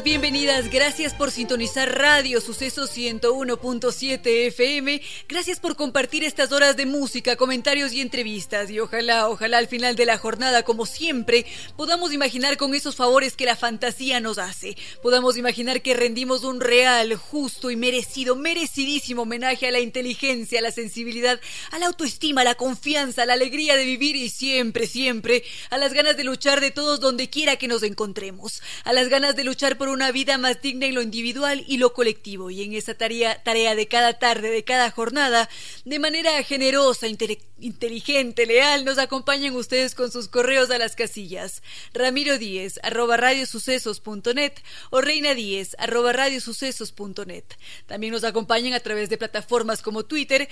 Bienvenidas. Gracias por sintonizar Radio Suceso 101.7 FM. Gracias por compartir estas horas de música, comentarios y entrevistas. Y ojalá, ojalá al final de la jornada, como siempre, podamos imaginar con esos favores que la fantasía nos hace. Podamos imaginar que rendimos un real, justo y merecido, merecidísimo homenaje a la inteligencia, a la sensibilidad, a la autoestima, a la confianza, a la alegría de vivir y siempre, siempre, a las ganas de luchar de todos donde quiera que nos encontremos, a las ganas de luchar por una vida más digna en lo individual y lo colectivo. Y en esa tarea, tarea de cada tarde, de cada jornada, de manera generosa, inteligente, leal, nos acompañan ustedes con sus correos a las casillas. Ramiro Díez, arroba radiosucesos.net o Reina Díez, arroba radiosucesos.net. También nos acompañan a través de plataformas como Twitter,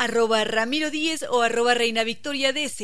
arroba Ramiro Díez o arroba Reina Victoria DZ.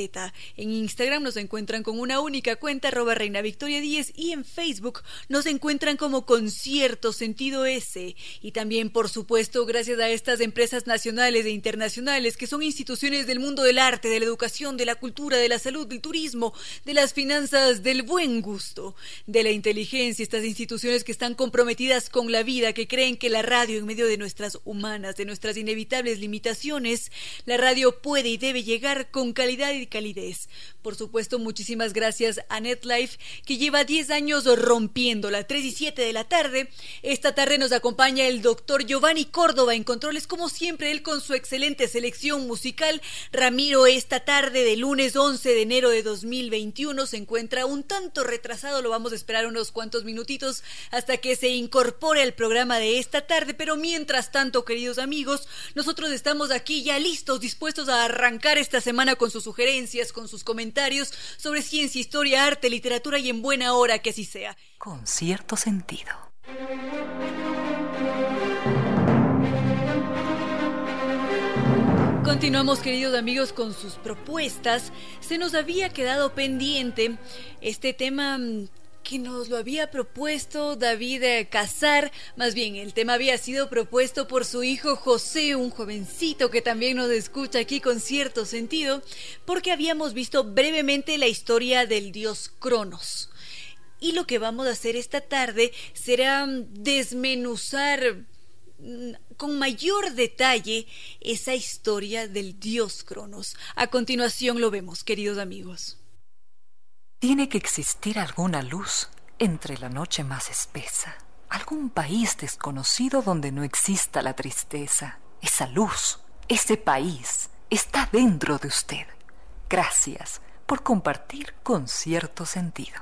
En Instagram nos encuentran con una única cuenta, arroba Reina Victoria Díez, y en Facebook nos encuentran como Concierto Sentido S. Y también, por supuesto, gracias a estas empresas nacionales e internacionales que son instituciones del mundo del arte, de la educación, de la cultura, de la salud, del turismo, de las finanzas, del buen gusto, de la inteligencia, estas instituciones que están comprometidas con la vida, que creen que la radio, en medio de nuestras humanas, de nuestras inevitables limitaciones, la radio puede y debe llegar con calidad y calidez. Por supuesto, muchísimas gracias a NetLife, que lleva 10 años rompiendo la 3 y 7 de la tarde. Esta tarde nos acompaña el doctor Giovanni Córdoba en controles, como siempre, él con su excelente selección musical. Ramiro, esta tarde de lunes 11 de enero de 2021 se encuentra un tanto retrasado, lo vamos a esperar unos cuantos minutitos hasta que se incorpore al programa de esta tarde, pero mientras tanto, queridos amigos, nosotros estamos aquí ya listos, dispuestos a arrancar esta semana con sus sugerencias, con sus comentarios sobre ciencia, historia, arte, literatura y en buena hora que así sea. Con cierto sentido. Continuamos, queridos amigos, con sus propuestas. Se nos había quedado pendiente este tema mm, que nos lo había propuesto David Casar, más bien el tema había sido propuesto por su hijo José, un jovencito que también nos escucha aquí con cierto sentido, porque habíamos visto brevemente la historia del dios Cronos. Y lo que vamos a hacer esta tarde será desmenuzar mm, con mayor detalle esa historia del dios Cronos. A continuación lo vemos, queridos amigos. Tiene que existir alguna luz entre la noche más espesa, algún país desconocido donde no exista la tristeza. Esa luz, ese país, está dentro de usted. Gracias por compartir con cierto sentido.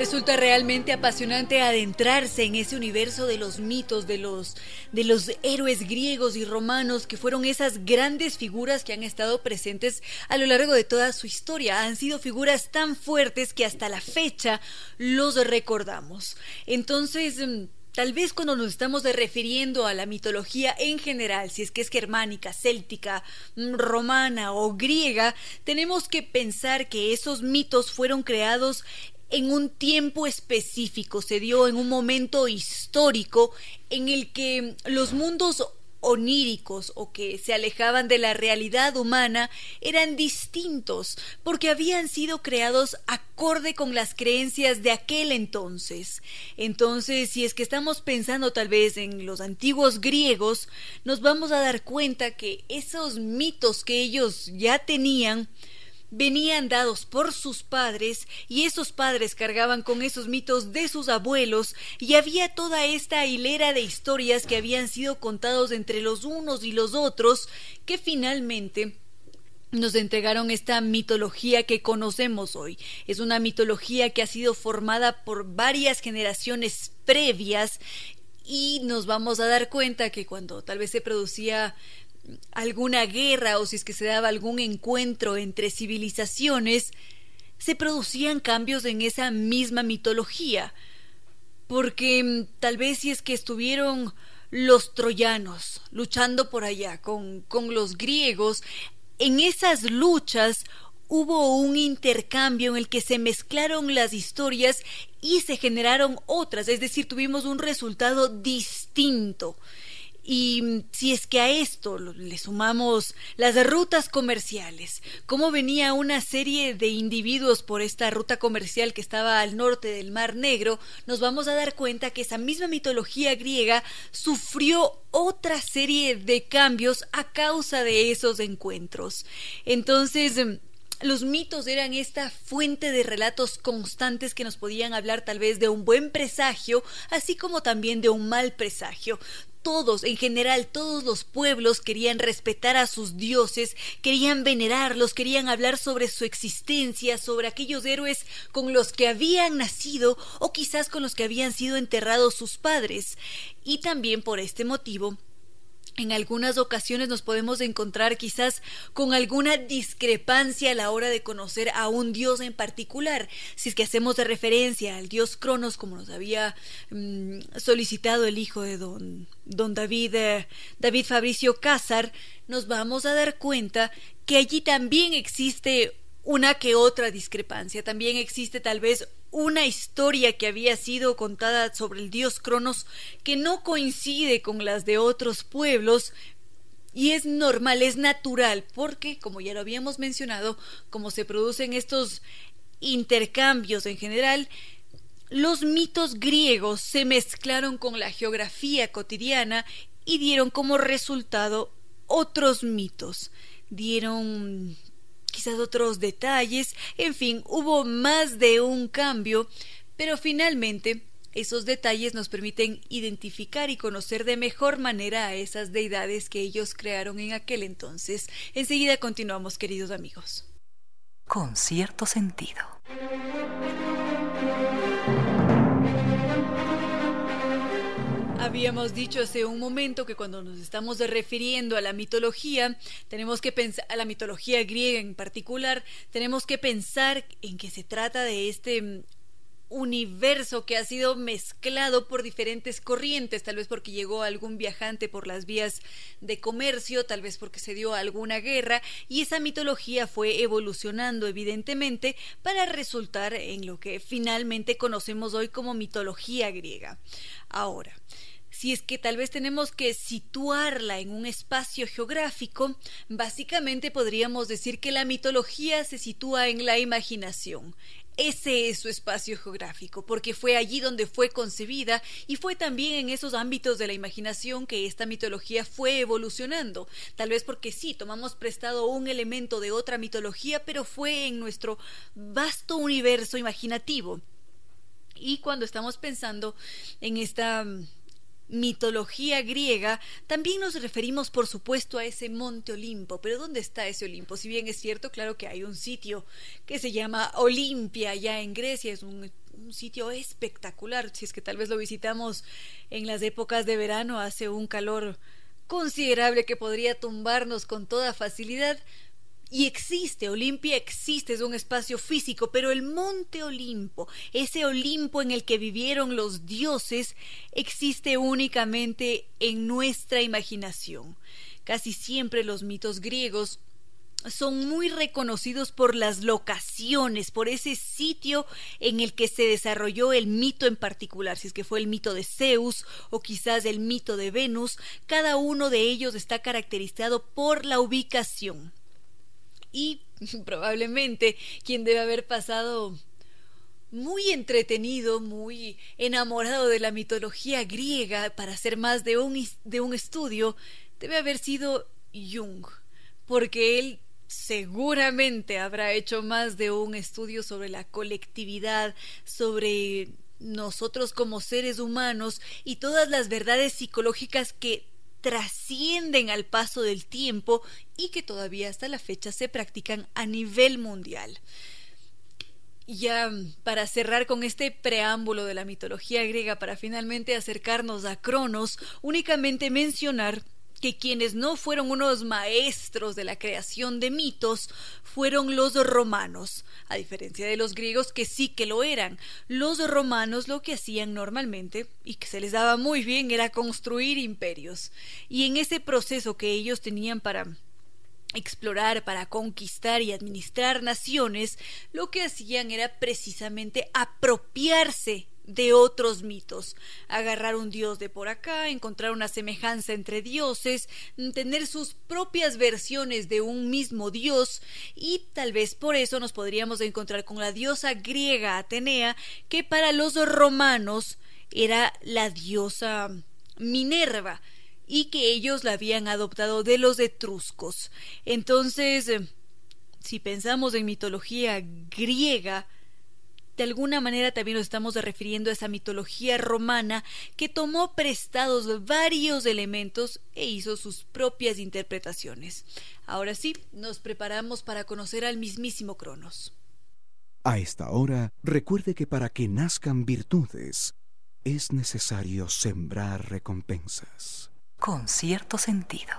Resulta realmente apasionante adentrarse en ese universo de los mitos, de los, de los héroes griegos y romanos que fueron esas grandes figuras que han estado presentes a lo largo de toda su historia. Han sido figuras tan fuertes que hasta la fecha los recordamos. Entonces, mm, Tal vez cuando nos estamos refiriendo a la mitología en general, si es que es germánica, céltica, mm, romana o griega, tenemos que pensar que esos mitos fueron creados en un tiempo específico, se dio en un momento histórico en el que los mundos oníricos o que se alejaban de la realidad humana eran distintos porque habían sido creados acorde con las creencias de aquel entonces. Entonces, si es que estamos pensando tal vez en los antiguos griegos, nos vamos a dar cuenta que esos mitos que ellos ya tenían venían dados por sus padres y esos padres cargaban con esos mitos de sus abuelos y había toda esta hilera de historias que habían sido contados entre los unos y los otros que finalmente nos entregaron esta mitología que conocemos hoy. Es una mitología que ha sido formada por varias generaciones previas y nos vamos a dar cuenta que cuando tal vez se producía alguna guerra o si es que se daba algún encuentro entre civilizaciones, se producían cambios en esa misma mitología. Porque mm, tal vez si es que estuvieron los troyanos luchando por allá con, con los griegos, en esas luchas hubo un intercambio en el que se mezclaron las historias y se generaron otras, es decir, tuvimos un resultado distinto. Y si es que a esto le sumamos las rutas comerciales, cómo venía una serie de individuos por esta ruta comercial que estaba al norte del Mar Negro, nos vamos a dar cuenta que esa misma mitología griega sufrió otra serie de cambios a causa de esos encuentros. Entonces, los mitos eran esta fuente de relatos constantes que nos podían hablar tal vez de un buen presagio, así como también de un mal presagio todos, en general, todos los pueblos querían respetar a sus dioses, querían venerarlos, querían hablar sobre su existencia, sobre aquellos héroes con los que habían nacido o quizás con los que habían sido enterrados sus padres. Y también por este motivo, en algunas ocasiones nos podemos encontrar quizás con alguna discrepancia a la hora de conocer a un dios en particular. Si es que hacemos de referencia al dios Cronos, como nos había mm, solicitado el hijo de don, don David, eh, David Fabricio Cázar, nos vamos a dar cuenta que allí también existe una que otra discrepancia. También existe tal vez una historia que había sido contada sobre el dios Cronos que no coincide con las de otros pueblos, y es normal, es natural, porque, como ya lo habíamos mencionado, como se producen estos intercambios en general, los mitos griegos se mezclaron con la geografía cotidiana y dieron como resultado otros mitos. Dieron quizás otros detalles, en fin, hubo más de un cambio, pero finalmente esos detalles nos permiten identificar y conocer de mejor manera a esas deidades que ellos crearon en aquel entonces. Enseguida continuamos, queridos amigos. Con cierto sentido. Habíamos dicho hace un momento que cuando nos estamos refiriendo a la mitología, tenemos que pensar, a la mitología griega en particular, tenemos que pensar en que se trata de este universo que ha sido mezclado por diferentes corrientes, tal vez porque llegó algún viajante por las vías de comercio, tal vez porque se dio alguna guerra, y esa mitología fue evolucionando evidentemente para resultar en lo que finalmente conocemos hoy como mitología griega. Ahora, si es que tal vez tenemos que situarla en un espacio geográfico, básicamente podríamos decir que la mitología se sitúa en la imaginación. Ese es su espacio geográfico, porque fue allí donde fue concebida y fue también en esos ámbitos de la imaginación que esta mitología fue evolucionando. Tal vez porque sí, tomamos prestado un elemento de otra mitología, pero fue en nuestro vasto universo imaginativo. Y cuando estamos pensando en esta mitología griega, también nos referimos por supuesto a ese monte Olimpo. Pero ¿dónde está ese Olimpo? Si bien es cierto, claro que hay un sitio que se llama Olimpia, allá en Grecia, es un, un sitio espectacular. Si es que tal vez lo visitamos en las épocas de verano, hace un calor considerable que podría tumbarnos con toda facilidad, y existe, Olimpia existe, es un espacio físico, pero el monte Olimpo, ese Olimpo en el que vivieron los dioses, existe únicamente en nuestra imaginación. Casi siempre los mitos griegos son muy reconocidos por las locaciones, por ese sitio en el que se desarrolló el mito en particular, si es que fue el mito de Zeus o quizás el mito de Venus, cada uno de ellos está caracterizado por la ubicación y probablemente quien debe haber pasado muy entretenido, muy enamorado de la mitología griega para hacer más de un, de un estudio, debe haber sido Jung, porque él seguramente habrá hecho más de un estudio sobre la colectividad, sobre nosotros como seres humanos y todas las verdades psicológicas que trascienden al paso del tiempo y que todavía hasta la fecha se practican a nivel mundial. ya para cerrar con este preámbulo de la mitología griega, para finalmente acercarnos a Cronos, únicamente mencionar que quienes no fueron unos maestros de la creación de mitos fueron los romanos, a diferencia de los griegos que sí que lo eran. Los romanos lo que hacían normalmente, y que se les daba muy bien, era construir imperios. Y en ese proceso que ellos tenían para explorar, para conquistar y administrar naciones, lo que hacían era precisamente apropiarse de otros mitos, agarrar un dios de por acá, encontrar una semejanza entre dioses, tener sus propias versiones de un mismo dios y tal vez por eso nos podríamos encontrar con la diosa griega Atenea, que para los romanos era la diosa Minerva, y que ellos la habían adoptado de los etruscos. Entonces, eh, si pensamos en mitología griega, de alguna manera también nos estamos refiriendo a esa mitología romana que tomó prestados varios elementos e hizo sus propias interpretaciones. Ahora sí, nos preparamos para conocer al mismísimo Cronos. A esta hora, recuerde que para que nazcan virtudes, es necesario sembrar recompensas con cierto sentido.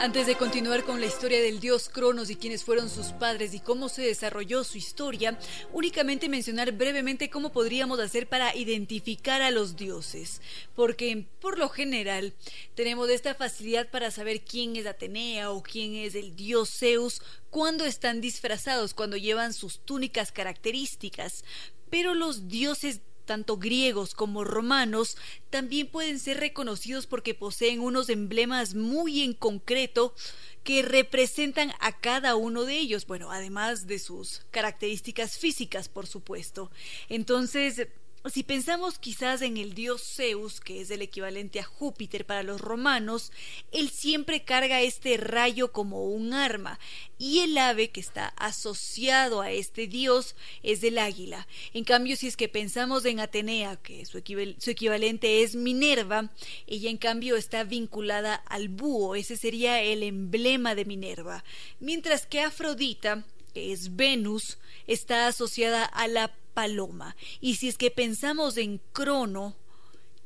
Antes de continuar con la historia del dios Cronos y quiénes fueron sus padres y cómo se desarrolló su historia, únicamente mencionar brevemente cómo podríamos hacer para identificar a los dioses, porque por lo general tenemos esta facilidad para saber quién es Atenea o quién es el dios Zeus cuando están disfrazados, cuando llevan sus túnicas características, pero los dioses tanto griegos como romanos, también pueden ser reconocidos porque poseen unos emblemas muy en concreto que representan a cada uno de ellos, bueno, además de sus características físicas, por supuesto. Entonces, si pensamos quizás en el dios Zeus, que es el equivalente a Júpiter para los romanos, él siempre carga este rayo como un arma, y el ave que está asociado a este dios es el águila. En cambio, si es que pensamos en Atenea, que su, equivalente es Minerva, ella en cambio está vinculada al búho, ese sería el emblema de Minerva, mientras que Afrodita, que es Venus, está asociada a la paloma. Y si es que pensamos en Crono,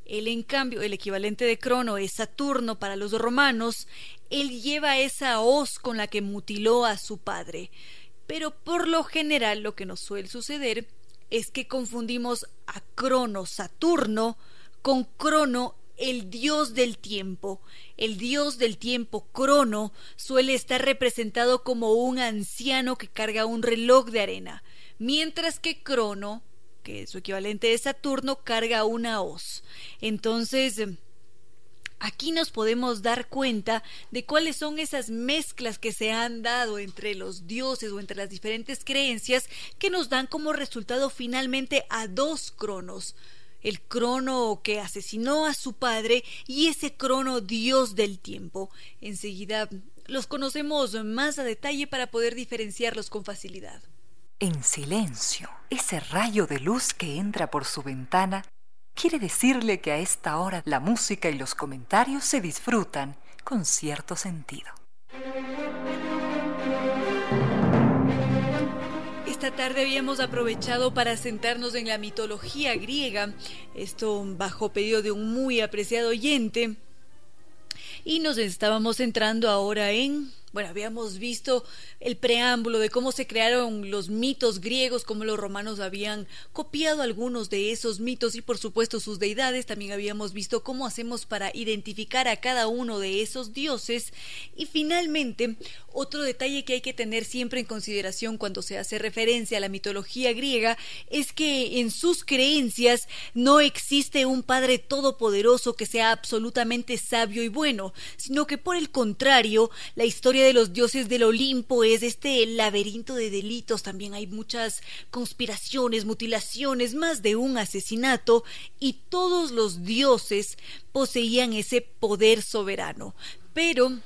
él en cambio, el equivalente de Crono es Saturno para los romanos, él lleva esa hoz con la que mutiló a su padre. Pero por lo general lo que nos suele suceder es que confundimos a Crono Saturno con Crono el dios del tiempo. El dios del tiempo, Crono, suele estar representado como un anciano que carga un reloj de arena mientras que Crono, que su equivalente es Saturno, carga una hoz. Entonces, aquí nos podemos dar cuenta de cuáles son esas mezclas que se han dado entre los dioses o entre las diferentes creencias que nos dan como resultado finalmente a dos cronos. El crono que asesinó a su padre y ese crono dios del tiempo. Enseguida los conocemos más a detalle para poder diferenciarlos con facilidad. En silencio, ese rayo de luz que entra por su ventana quiere decirle que a esta hora la música y los comentarios se disfrutan con cierto sentido. Esta tarde habíamos aprovechado para sentarnos en la mitología griega, esto bajo pedido de un muy apreciado oyente, y nos estábamos centrando ahora en bueno, habíamos visto el preámbulo de cómo se crearon los mitos griegos, cómo los romanos habían copiado algunos de esos mitos y por supuesto sus deidades. También habíamos visto cómo hacemos para identificar a cada uno de esos dioses. Y finalmente, otro detalle que hay que tener siempre en consideración cuando se hace referencia a la mitología griega es que en sus creencias no existe un Padre todopoderoso que sea absolutamente sabio y bueno, sino que por el contrario, la historia de los dioses del Olimpo es este laberinto de delitos, también hay muchas conspiraciones, mutilaciones, más de un asesinato, y todos los dioses poseían ese poder soberano. Pero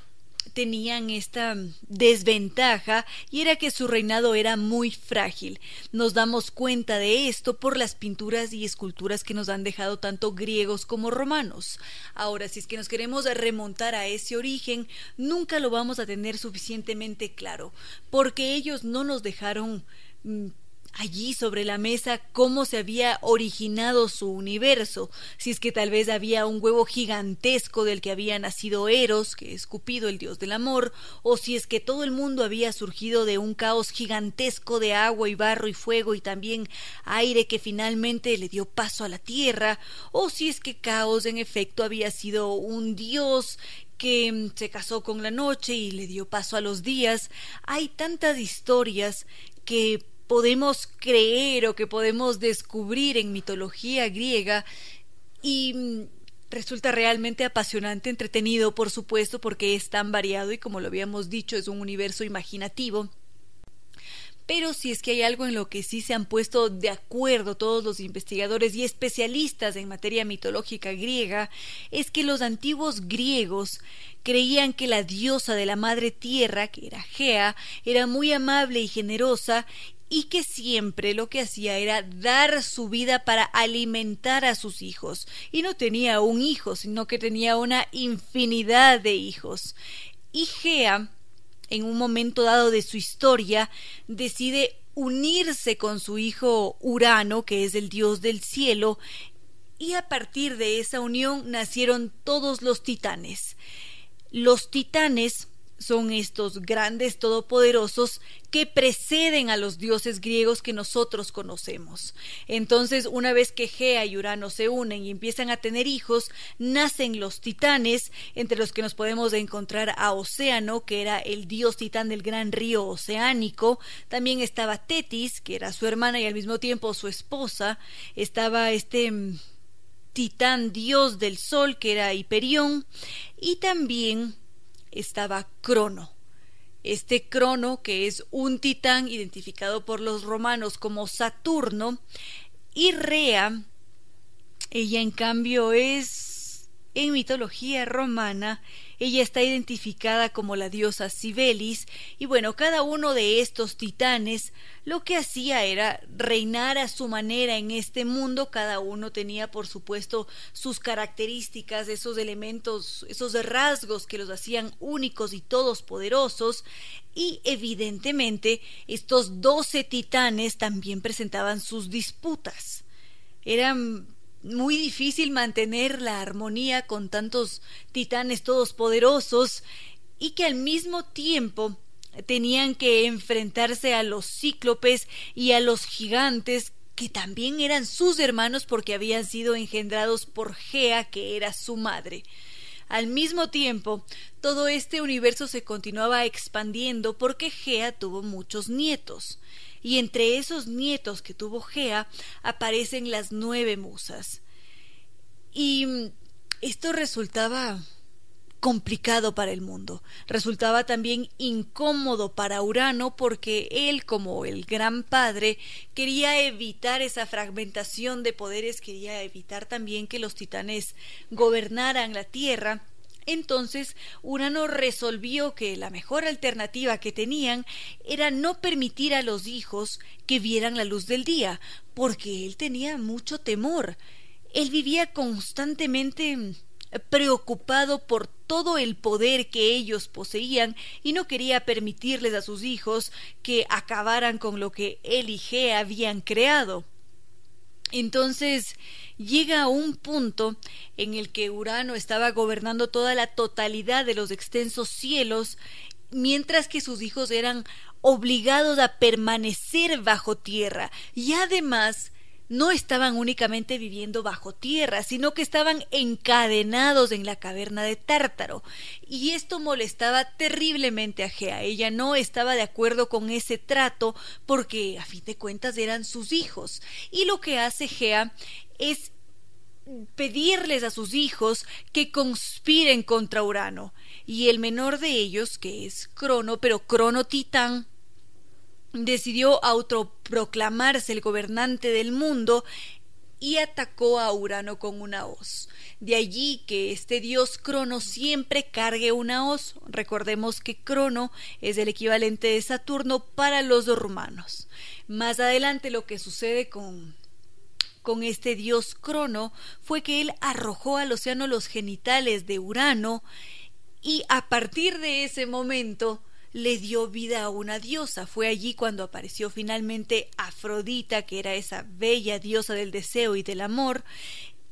tenían esta desventaja y era que su reinado era muy frágil. Nos damos cuenta de esto por las pinturas y esculturas que nos han dejado tanto griegos como romanos. Ahora, si es que nos queremos remontar a ese origen, nunca lo vamos a tener suficientemente claro, porque ellos no nos dejaron mm, allí sobre la mesa cómo se había originado su universo, si es que tal vez había un huevo gigantesco del que había nacido Eros, que es Cupido, el dios del amor, o si es que todo el mundo había surgido de un caos gigantesco de agua y barro y fuego y también aire que finalmente le dio paso a la tierra, o si es que caos en efecto había sido un dios que mm, se casó con la noche y le dio paso a los días. Hay tantas historias que podemos creer o que podemos descubrir en mitología griega y mm, resulta realmente apasionante, entretenido, por supuesto, porque es tan variado y como lo habíamos dicho, es un universo imaginativo. Pero si es que hay algo en lo que sí se han puesto de acuerdo todos los investigadores y especialistas en materia mitológica griega, es que los antiguos griegos creían que la diosa de la madre tierra, que era Gea, era muy amable y generosa y que siempre lo que hacía era dar su vida para alimentar a sus hijos. Y no tenía un hijo, sino que tenía una infinidad de hijos. Y Gea, en un momento dado de su historia, decide unirse con su hijo Urano, que es el dios del cielo, y a partir de esa unión nacieron todos los titanes. Los titanes son estos grandes todopoderosos que preceden a los dioses griegos que nosotros conocemos. Entonces, una vez que Gea y Urano se unen y empiezan a tener hijos, nacen los titanes, entre los que nos podemos encontrar a Océano, que era el dios titán del gran río oceánico, también estaba Tetis, que era su hermana y al mismo tiempo su esposa, estaba este mm, titán dios del sol, que era Hiperión, y también estaba Crono. Este Crono, que es un titán identificado por los romanos como Saturno, y Rea, ella en cambio es, en mitología romana, ella está identificada como la diosa Cibelis y bueno, cada uno de estos titanes lo que hacía era reinar a su manera en este mundo, cada uno tenía por supuesto sus características, esos elementos, esos rasgos que los hacían únicos y todos poderosos y evidentemente estos doce titanes también presentaban sus disputas. Eran muy difícil mantener la armonía con tantos titanes todos poderosos y que al mismo tiempo tenían que enfrentarse a los cíclopes y a los gigantes que también eran sus hermanos porque habían sido engendrados por Gea, que era su madre. Al mismo tiempo, todo este universo se continuaba expandiendo porque Gea tuvo muchos nietos y entre esos nietos que tuvo Gea aparecen las nueve musas. Y mm, esto resultaba complicado para el mundo. Resultaba también incómodo para Urano porque él, como el gran padre, quería evitar esa fragmentación de poderes, quería evitar también que los titanes gobernaran la Tierra entonces Urano resolvió que la mejor alternativa que tenían era no permitir a los hijos que vieran la luz del día, porque él tenía mucho temor. Él vivía constantemente preocupado por todo el poder que ellos poseían y no quería permitirles a sus hijos que acabaran con lo que él y Gea habían creado. Entonces llega a un punto en el que Urano estaba gobernando toda la totalidad de los extensos cielos, mientras que sus hijos eran obligados a permanecer bajo tierra. Y además no estaban únicamente viviendo bajo tierra, sino que estaban encadenados en la caverna de Tártaro. Y esto molestaba terriblemente a Gea. Ella no estaba de acuerdo con ese trato porque a fin de cuentas eran sus hijos. Y lo que hace Gea es pedirles a sus hijos que conspiren contra Urano. Y el menor de ellos, que es Crono, pero Crono Titán, decidió autoproclamarse el gobernante del mundo y atacó a Urano con una hoz. De allí que este dios Crono siempre cargue una hoz. Recordemos que Crono es el equivalente de Saturno para los romanos. Más adelante lo que sucede con con este dios Crono fue que él arrojó al océano los genitales de Urano y a partir de ese momento le dio vida a una diosa. Fue allí cuando apareció finalmente Afrodita, que era esa bella diosa del deseo y del amor,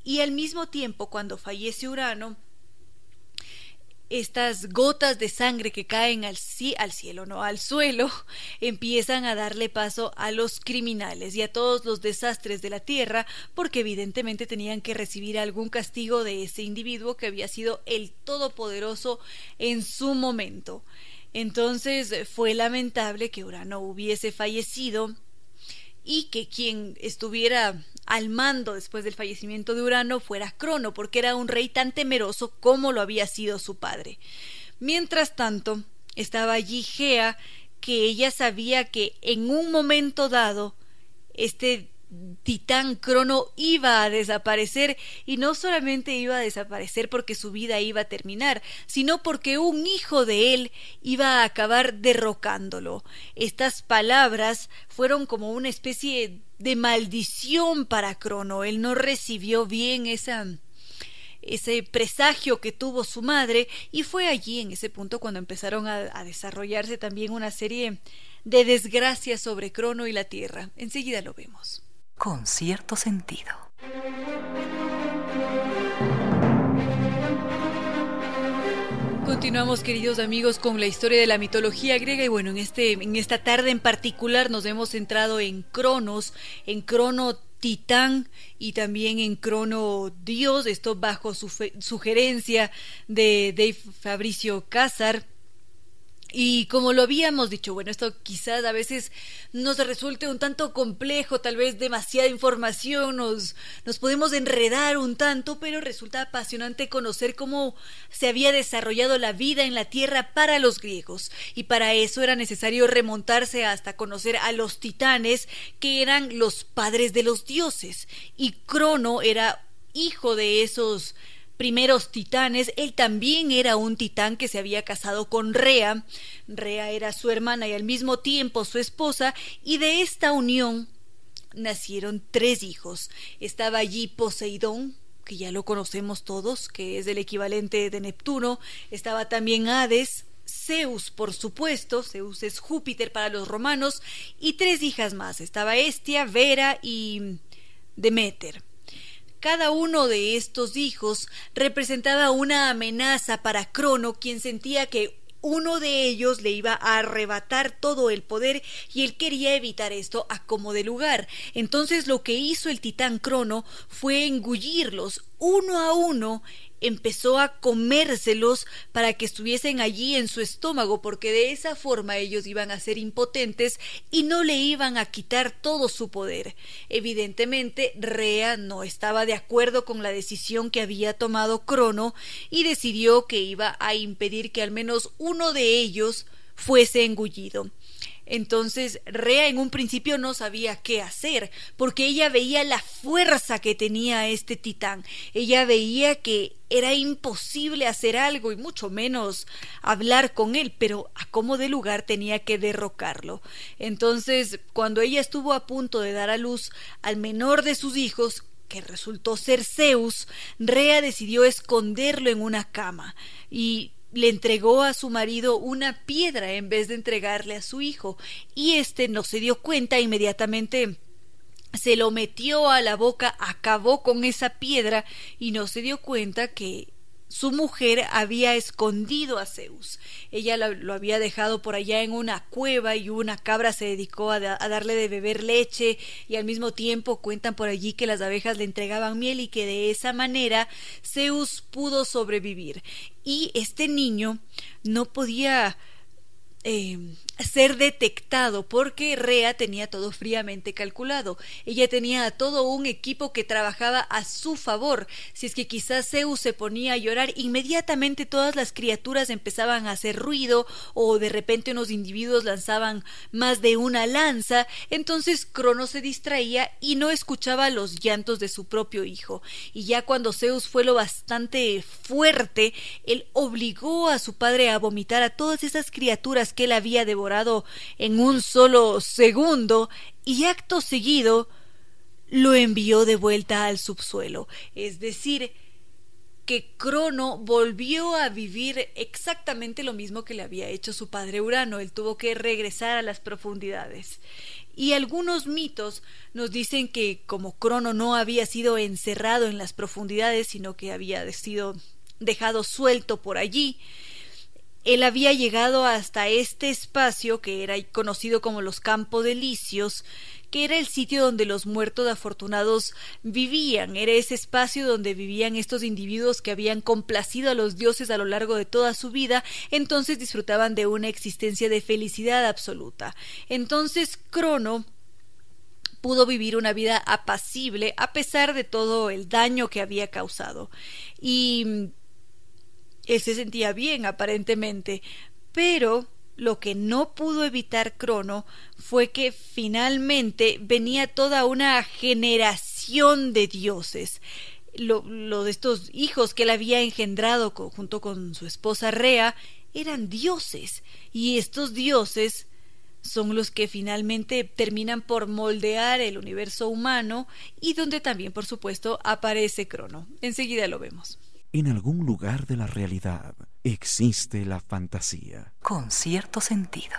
y al mismo tiempo cuando fallece Urano, estas gotas de sangre que caen al, al, cielo, no al suelo, empiezan a darle paso a los criminales y a todos los desastres de la tierra, porque evidentemente tenían que recibir algún castigo de ese individuo que había sido el todopoderoso en su momento. Entonces fue lamentable que Urano hubiese fallecido y que quien estuviera al mando después del fallecimiento de Urano fuera Crono, porque era un rey tan temeroso como lo había sido su padre. Mientras tanto, estaba allí Gea, que ella sabía que en un momento dado este Titán Crono iba a desaparecer y no solamente iba a desaparecer porque su vida iba a terminar, sino porque un hijo de él iba a acabar derrocándolo. Estas palabras fueron como una especie de maldición para Crono. Él no recibió bien esa ese presagio que tuvo su madre y fue allí en ese punto cuando empezaron a, a desarrollarse también una serie de desgracias sobre Crono y la Tierra. Enseguida lo vemos con cierto sentido. Continuamos, queridos amigos, con la historia de la mitología griega y bueno, en este en esta tarde en particular nos hemos centrado en Cronos, en Crono Titán y también en Crono Dios, esto bajo su sugerencia de Dave Fabricio Cázar y como lo habíamos dicho, bueno, esto quizás a veces nos resulte un tanto complejo, tal vez demasiada información, nos, nos podemos enredar un tanto, pero resulta apasionante conocer cómo se había desarrollado la vida en la Tierra para los griegos. Y para eso era necesario remontarse hasta conocer a los titanes, que eran los padres de los dioses. Y Crono era hijo de esos primeros titanes, él también era un titán que se había casado con Rea. Rea era su hermana y al mismo tiempo su esposa, y de esta unión nacieron tres hijos. Estaba allí Poseidón, que ya lo conocemos todos, que es el equivalente de Neptuno. Estaba también Hades, Zeus, por supuesto, Zeus es Júpiter para los romanos, y tres hijas más. Estaba Estia, Vera y Demeter. Cada uno de estos hijos representaba una amenaza para Crono, quien sentía que uno de ellos le iba a arrebatar todo el poder y él quería evitar esto a como de lugar. Entonces lo que hizo el titán Crono fue engullirlos uno a uno empezó a comérselos para que estuviesen allí en su estómago, porque de esa forma ellos iban a ser impotentes y no le iban a quitar todo su poder. Evidentemente, Rea no estaba de acuerdo con la decisión que había tomado Crono y decidió que iba a impedir que al menos uno de ellos fuese engullido. Entonces Rea en un principio no sabía qué hacer, porque ella veía la fuerza que tenía este titán. Ella veía que era imposible hacer algo y mucho menos hablar con él, pero a como de lugar tenía que derrocarlo. Entonces, cuando ella estuvo a punto de dar a luz al menor de sus hijos, que resultó ser Zeus, Rea decidió esconderlo en una cama y le entregó a su marido una piedra en vez de entregarle a su hijo, y éste no se dio cuenta inmediatamente se lo metió a la boca, acabó con esa piedra y no se dio cuenta que su mujer había escondido a Zeus. Ella lo, había dejado por allá en una cueva y una cabra se dedicó a, darle de beber leche y al mismo tiempo cuentan por allí que las abejas le entregaban miel y que de esa manera Zeus pudo sobrevivir. Y este niño no podía eh, ser detectado porque Rea tenía todo fríamente calculado. Ella tenía todo un equipo que trabajaba a su favor. Si es que quizás Zeus se ponía a llorar, inmediatamente todas las criaturas empezaban a hacer ruido o de repente unos individuos lanzaban más de una lanza, entonces Crono se distraía y no escuchaba los llantos de su propio hijo. Y ya cuando Zeus fue lo bastante fuerte, él obligó a su padre a vomitar a todas esas criaturas que él había devorado en un solo segundo y acto seguido lo envió de vuelta al subsuelo. Es decir, que Crono volvió a vivir exactamente lo mismo que le había hecho su padre Urano. Él tuvo que regresar a las profundidades. Y algunos mitos nos dicen que como Crono no había sido encerrado en las profundidades, sino que había sido dejado suelto por allí, él había llegado hasta este espacio que era conocido como los Campos Delicios, que era el sitio donde los muertos afortunados vivían, era ese espacio donde vivían estos individuos que habían complacido a los dioses a lo largo de toda su vida, entonces disfrutaban de una existencia de felicidad absoluta. Entonces Crono pudo vivir una vida apacible a pesar de todo el daño que había causado. Y él se sentía bien, aparentemente, pero lo que no pudo evitar Crono fue que finalmente venía toda una generación de dioses. Lo, de estos hijos que él había engendrado junto con su esposa Rea eran dioses, y estos dioses son los que finalmente terminan por moldear el universo humano y donde también, por supuesto, aparece Crono. Enseguida lo vemos. En algún lugar de la realidad existe la fantasía. Con cierto sentido.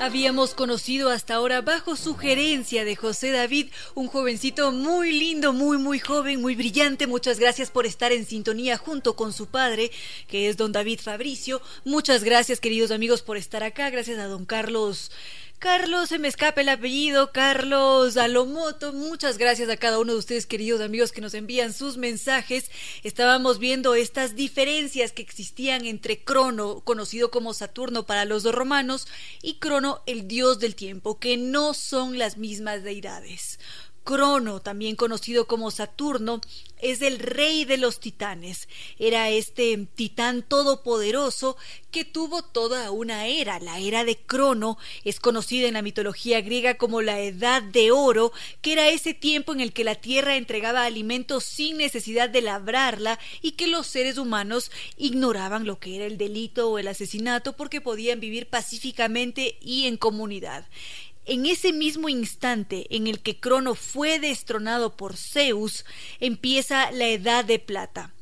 Habíamos conocido hasta ahora bajo sugerencia de José David, un jovencito muy lindo, muy muy joven, muy brillante. Muchas gracias por estar en sintonía junto con su padre, que es don David Fabricio. Muchas gracias queridos amigos por estar acá. Gracias a don Carlos Carlos, se me escapa el apellido, Carlos Alomoto. Muchas gracias a cada uno de ustedes, queridos amigos, que nos envían sus mensajes. Estábamos viendo estas diferencias que existían entre Crono, conocido como Saturno para los romanos, y Crono, el dios del tiempo, que no son las mismas deidades. Crono, también conocido como Saturno, es el rey de los titanes. Era este titán todopoderoso que tuvo toda una era. La era de Crono es conocida en la mitología griega como la Edad de Oro, que era ese tiempo en el que la tierra entregaba alimentos sin necesidad de labrarla y que los seres humanos ignoraban lo que era el delito o el asesinato porque podían vivir pacíficamente y en comunidad. En ese mismo instante en el que Crono fue destronado por Zeus, empieza la Edad de Plata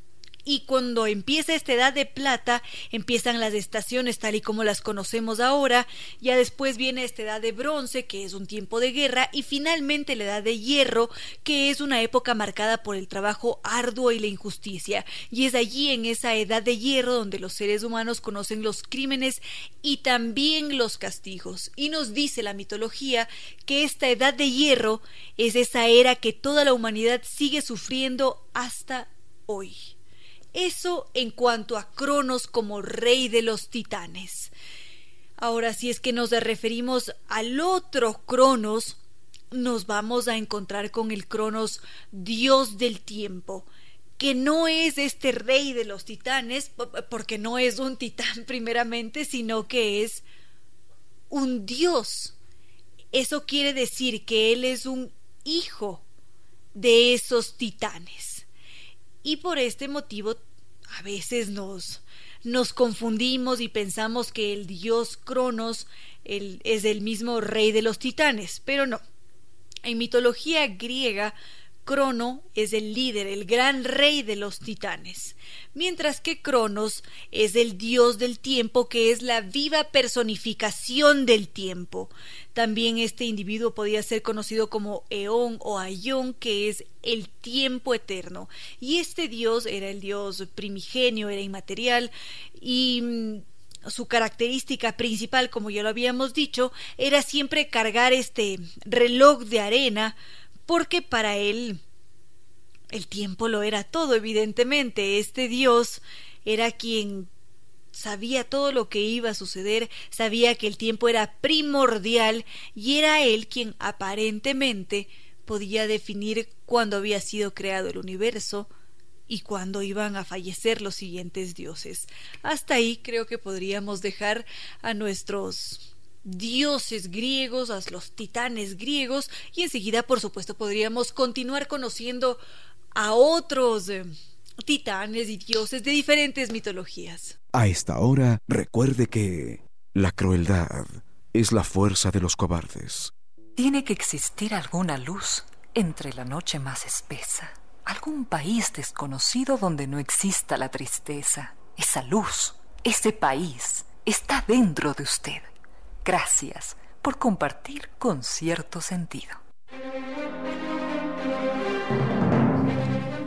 y cuando empieza esta edad de plata, empiezan las estaciones tal y como las conocemos ahora, ya después viene esta edad de bronce, que es un tiempo de guerra, y finalmente la edad de hierro, que es una época marcada por el trabajo arduo y la injusticia, y es allí en esa edad de hierro donde los seres humanos conocen los crímenes y también los castigos, y nos dice la mitología que esta edad de hierro es esa era que toda la humanidad sigue sufriendo hasta hoy. Eso en cuanto a Cronos como rey de los titanes. Ahora, si es que nos referimos al otro Cronos, nos vamos a encontrar con el Cronos, dios del tiempo, que no es este rey de los titanes, porque no es un titán primeramente, sino que es un dios. Eso quiere decir que él es un hijo de esos titanes. Y por este motivo a veces nos, nos confundimos y pensamos que el dios Cronos es el mismo rey de los titanes, pero no. En mitología griega, Crono es el líder, el gran rey de los titanes, mientras que Cronos es el dios del tiempo que es la viva personificación del tiempo. También este individuo podía ser conocido como Eón o Aion, que es el tiempo eterno. Y este dios era el dios primigenio, era inmaterial y mm, su característica principal, como ya lo habíamos dicho, era siempre cargar este reloj de arena porque para él el tiempo lo era todo, evidentemente. Este Dios era quien sabía todo lo que iba a suceder, sabía que el tiempo era primordial y era él quien aparentemente podía definir cuándo había sido creado el universo y cuándo iban a fallecer los siguientes dioses. Hasta ahí creo que podríamos dejar a nuestros dioses griegos, a los titanes griegos y enseguida por supuesto podríamos continuar conociendo a otros eh, titanes y dioses de diferentes mitologías. A esta hora, recuerde que la crueldad es la fuerza de los cobardes. Tiene que existir alguna luz entre la noche más espesa, algún país desconocido donde no exista la tristeza. Esa luz, ese país, está dentro de usted. Gracias por compartir con cierto sentido.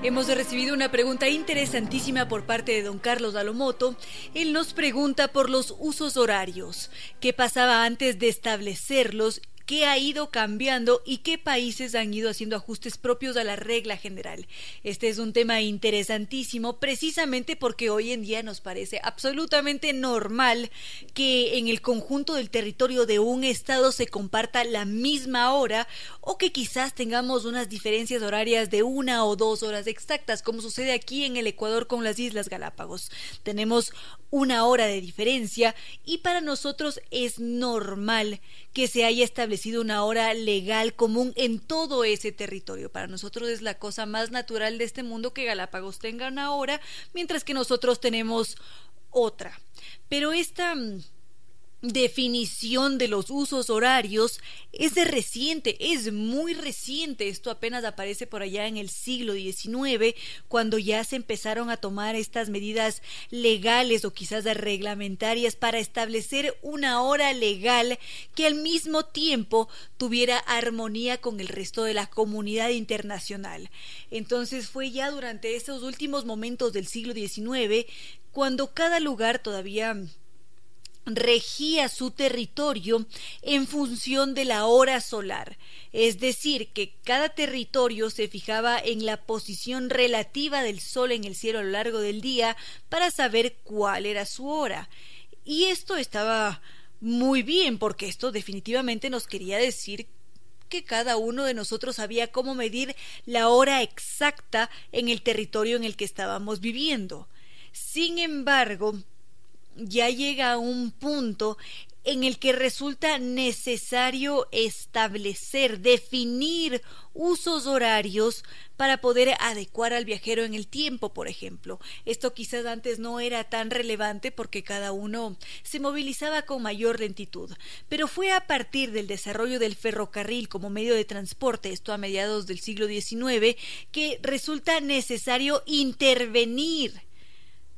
Hemos recibido una pregunta interesantísima por parte de don Carlos Dalomoto. Él nos pregunta por los usos horarios, qué pasaba antes de establecerlos qué ha ido cambiando y qué países han ido haciendo ajustes propios a la regla general. Este es un tema interesantísimo precisamente porque hoy en día nos parece absolutamente normal que en el conjunto del territorio de un estado se comparta la misma hora o que quizás tengamos unas diferencias horarias de una o dos horas exactas, como sucede aquí en el Ecuador con las Islas Galápagos. Tenemos una hora de diferencia y para nosotros es normal que se haya establecido una hora legal común en todo ese territorio. Para nosotros es la cosa más natural de este mundo que Galápagos tenga una hora, mientras que nosotros tenemos otra. Pero esta mm, definición de los usos horarios es de reciente, es muy reciente. Esto apenas aparece por allá en el siglo XIX, cuando ya se empezaron a tomar estas medidas legales o quizás reglamentarias para establecer una hora legal que al mismo tiempo tuviera armonía con el resto de la comunidad internacional. Entonces fue ya durante esos últimos momentos del siglo XIX cuando cada lugar todavía regía su territorio en función de la hora solar, es decir, que cada territorio se fijaba en la posición relativa del Sol en el cielo a lo largo del día para saber cuál era su hora. Y esto estaba muy bien, porque esto definitivamente nos quería decir que cada uno de nosotros sabía cómo medir la hora exacta en el territorio en el que estábamos viviendo. Sin embargo, ya llega a un punto en el que resulta necesario establecer, definir usos horarios para poder adecuar al viajero en el tiempo, por ejemplo. Esto quizás antes no era tan relevante porque cada uno se movilizaba con mayor lentitud, pero fue a partir del desarrollo del ferrocarril como medio de transporte, esto a mediados del siglo XIX, que resulta necesario intervenir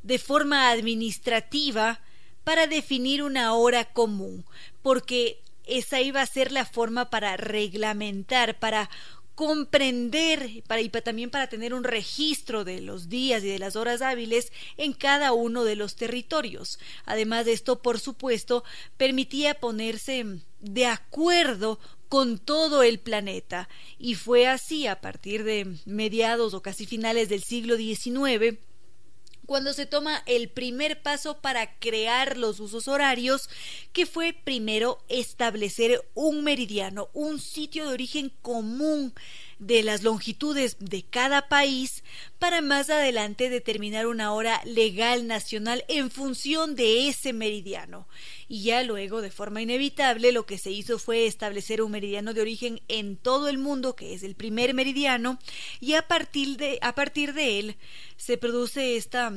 de forma administrativa para definir una hora común, porque esa iba a ser la forma para reglamentar, para comprender para, y también para tener un registro de los días y de las horas hábiles en cada uno de los territorios. Además de esto, por supuesto, permitía ponerse de acuerdo con todo el planeta y fue así a partir de mediados o casi finales del siglo XIX cuando se toma el primer paso para crear los usos horarios, que fue primero establecer un meridiano, un sitio de origen común de las longitudes de cada país para más adelante determinar una hora legal nacional en función de ese meridiano. Y ya luego, de forma inevitable, lo que se hizo fue establecer un meridiano de origen en todo el mundo, que es el primer meridiano, y a partir de, a partir de él se produce esta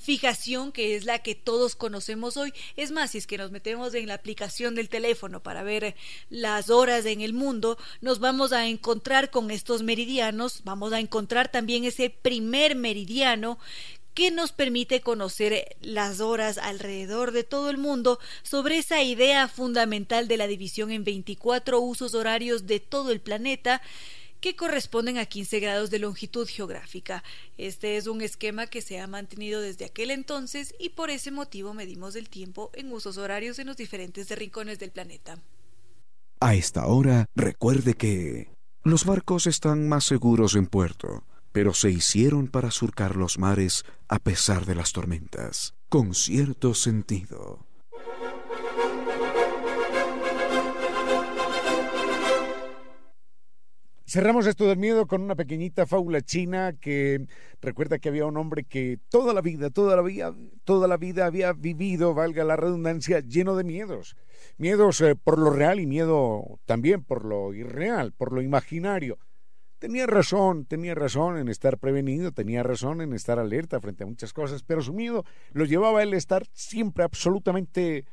fijación que es la que todos conocemos hoy. Es más, si es que nos metemos en la aplicación del teléfono para ver las horas en el mundo, nos vamos a encontrar con estos meridianos, vamos a encontrar también ese primer meridiano que nos permite conocer las horas alrededor de todo el mundo sobre esa idea fundamental de la división en 24 usos horarios de todo el planeta que corresponden a 15 grados de longitud geográfica. Este es un esquema que se ha mantenido desde aquel entonces y por ese motivo medimos el tiempo en usos horarios en los diferentes rincones del planeta. A esta hora, recuerde que los barcos están más seguros en puerto pero se hicieron para surcar los mares a pesar de las tormentas, con cierto sentido. Cerramos esto del miedo con una pequeñita fábula china que recuerda que había un hombre que toda la vida, toda la vida, toda la vida había vivido, valga la redundancia, lleno de miedos. Miedos eh, por lo real y miedo también por lo irreal, por lo imaginario. Tenía razón, tenía razón en estar prevenido, tenía razón en estar alerta frente a muchas cosas, pero su miedo lo llevaba a él a estar siempre absolutamente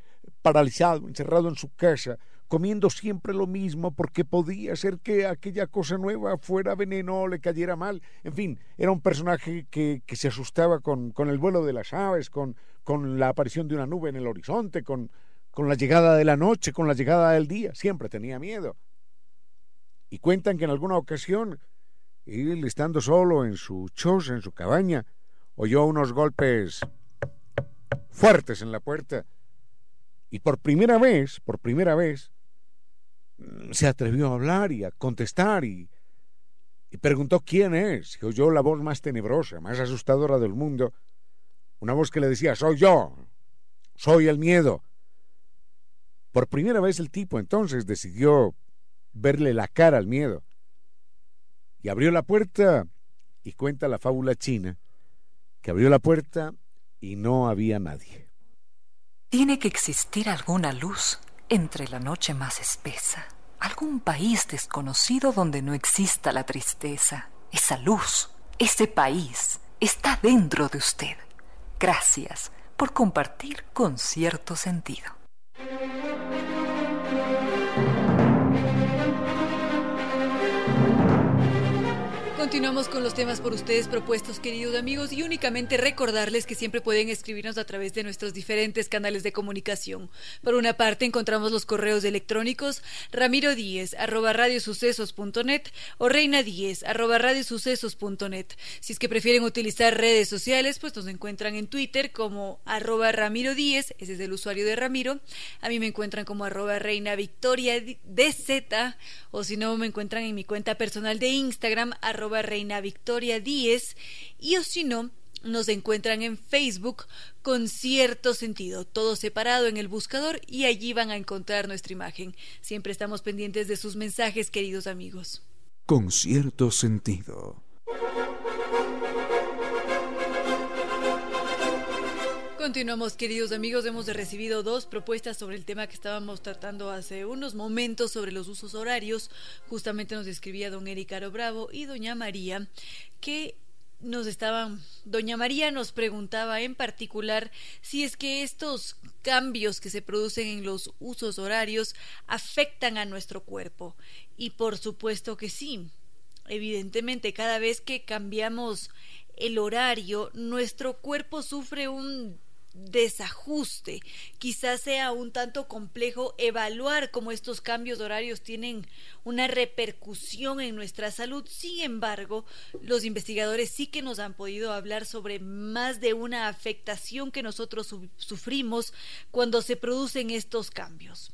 paralizado, encerrado en su casa, comiendo siempre lo mismo porque podía ser que aquella cosa nueva fuera veneno o le cayera mal. En fin, era un personaje que, que se asustaba con, con, el vuelo de las aves, con, con la aparición de una nube en el horizonte, con, con la llegada de la noche, con la llegada del día. Siempre tenía miedo. Y cuentan que en alguna ocasión, él estando solo en su choza, en su cabaña, oyó unos golpes fuertes en la puerta. Y por primera vez, por primera vez, se atrevió a hablar y a contestar y, y preguntó quién es. Y oyó la voz más tenebrosa, más asustadora del mundo. Una voz que le decía, soy yo, soy el miedo. Por primera vez el tipo entonces decidió verle la cara al miedo. Y abrió la puerta y cuenta la fábula china que abrió la puerta y no había nadie. Tiene que existir alguna luz entre la noche más espesa, algún país desconocido donde no exista la tristeza. Esa luz, ese país, está dentro de usted. Gracias por compartir con cierto sentido. Continuamos con los temas por ustedes propuestos, queridos amigos, y únicamente recordarles que siempre pueden escribirnos a través de nuestros diferentes canales de comunicación. Por una parte, encontramos los correos electrónicos ramiro díez arroba radiosucesos.net o reina díez arroba radiosucesos.net. Si es que prefieren utilizar redes sociales, pues nos encuentran en Twitter como arroba ramiro díez, ese es el usuario de Ramiro. A mí me encuentran como arroba reina victoria DZ, o si no, me encuentran en mi cuenta personal de Instagram, arroba Reina Victoria 10 y o si no, nos encuentran en Facebook con cierto sentido, todo separado en el buscador y allí van a encontrar nuestra imagen. Siempre estamos pendientes de sus mensajes, queridos amigos. Con cierto sentido. Continuamos, queridos amigos. Hemos recibido dos propuestas sobre el tema que estábamos tratando hace unos momentos sobre los usos horarios. Justamente nos escribía don Ericaro Bravo y doña María que nos estaban. Doña María nos preguntaba en particular si es que estos cambios que se producen en los usos horarios afectan a nuestro cuerpo. Y por supuesto que sí. Evidentemente, cada vez que cambiamos el horario, nuestro cuerpo sufre un desajuste. Quizás sea un tanto complejo evaluar cómo estos cambios horarios tienen una repercusión en nuestra salud. Sin embargo, los investigadores sí que nos han podido hablar sobre más de una afectación que nosotros sufrimos cuando se producen estos cambios.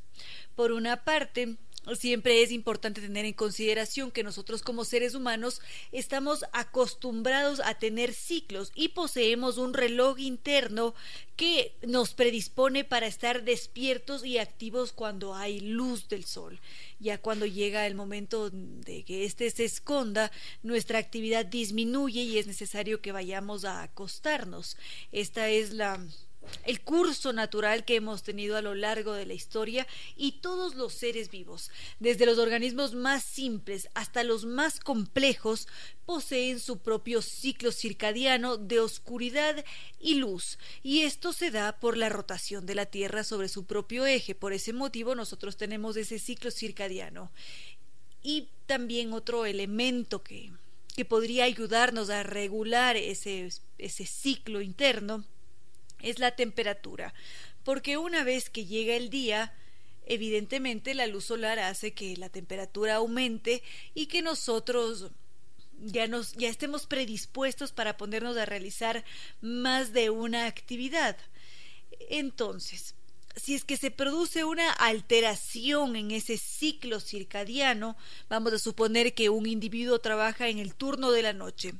Por una parte, Siempre es importante tener en consideración que nosotros como seres humanos estamos acostumbrados a tener ciclos y poseemos un reloj interno que nos predispone para estar despiertos y activos cuando hay luz del sol. Ya cuando llega el momento de que éste se esconda, nuestra actividad disminuye y es necesario que vayamos a acostarnos. Esta es la el curso natural que hemos tenido a lo largo de la historia y todos los seres vivos, desde los organismos más simples hasta los más complejos, poseen su propio ciclo circadiano de oscuridad y luz, y esto se da por la rotación de la Tierra sobre su propio eje. Por ese motivo nosotros tenemos ese ciclo circadiano. Y también otro elemento que, que podría ayudarnos a regular ese, ese ciclo interno es la temperatura, porque una vez que llega el día, evidentemente la luz solar hace que la temperatura aumente y que nosotros ya nos ya estemos predispuestos para ponernos a realizar más de una actividad. Entonces, si es que se produce una alteración en ese ciclo circadiano, vamos a suponer que un individuo trabaja en el turno de la noche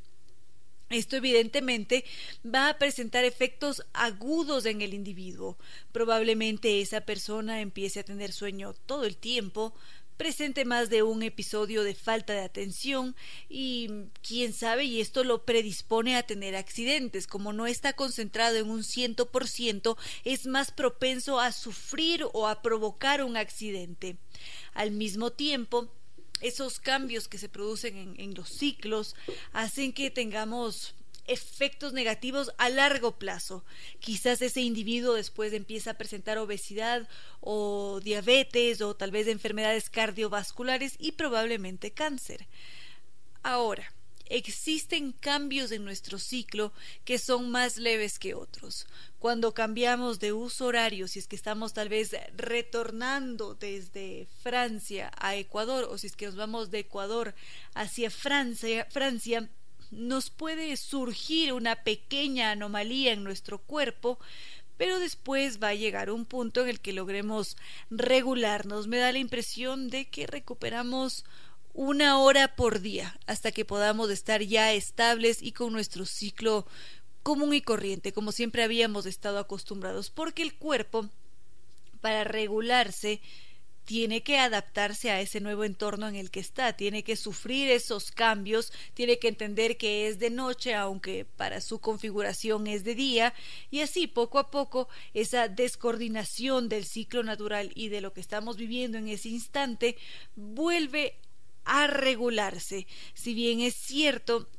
Esto evidentemente va a presentar efectos agudos en el individuo. Probablemente esa persona empiece a tener sueño todo el tiempo, presente más de un episodio de falta de atención y quién sabe y esto lo predispone a tener accidentes. Como no está concentrado en un ciento por ciento, es más propenso a sufrir o a provocar un accidente. Al mismo tiempo, esos cambios que se producen en, los ciclos hacen que tengamos efectos negativos a largo plazo. Quizás ese individuo después empieza a presentar obesidad o diabetes o tal vez enfermedades cardiovasculares y probablemente cáncer. Ahora, existen cambios en nuestro ciclo que son más leves que otros. Cuando cambiamos de uso horario, si es que estamos tal vez retornando desde Francia a Ecuador o si es que nos vamos de Ecuador hacia Francia, Francia nos puede surgir una pequeña anomalía en nuestro cuerpo, pero después va a llegar un punto en el que logremos regularnos. Me da la impresión de que recuperamos una hora por día hasta que podamos estar ya estables y con nuestro ciclo común y corriente, como siempre habíamos estado acostumbrados, porque el cuerpo, para regularse, tiene que adaptarse a ese nuevo entorno en el que está, tiene que sufrir esos cambios, tiene que entender que es de noche, aunque para su configuración es de día, y así poco a poco esa descoordinación del ciclo natural y de lo que estamos viviendo en ese instante vuelve a regularse. Si bien es cierto,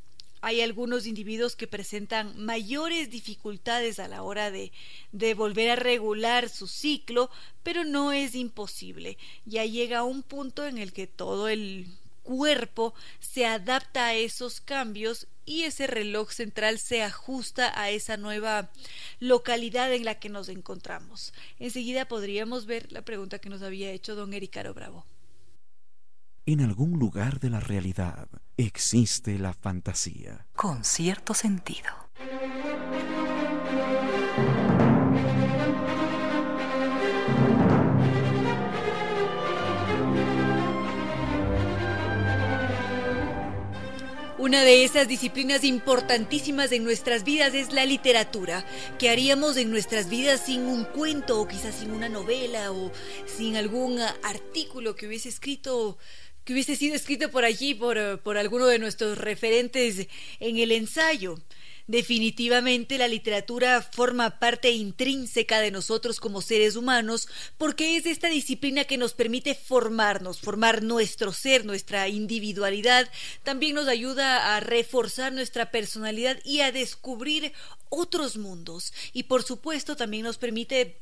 hay algunos individuos que presentan mayores dificultades a la hora de, de, volver a regular su ciclo, pero no es imposible. Ya llega un punto en el que todo el cuerpo se adapta a esos cambios y ese reloj central se ajusta a esa nueva localidad en la que nos encontramos. Enseguida podríamos ver la pregunta que nos había hecho don Ericaro Bravo. En algún lugar de la realidad existe la fantasía. Con cierto sentido. Una de esas disciplinas importantísimas en nuestras vidas es la literatura. ¿Qué haríamos en nuestras vidas sin un cuento o quizás sin una novela o sin algún artículo que hubiese escrito que hubiese sido escrito por allí por, eh, por alguno de nuestros referentes en el ensayo. Definitivamente la literatura forma parte intrínseca de nosotros como seres humanos porque es esta disciplina que nos permite formarnos, formar nuestro ser, nuestra individualidad, también nos ayuda a reforzar nuestra personalidad y a descubrir otros mundos y por supuesto también nos permite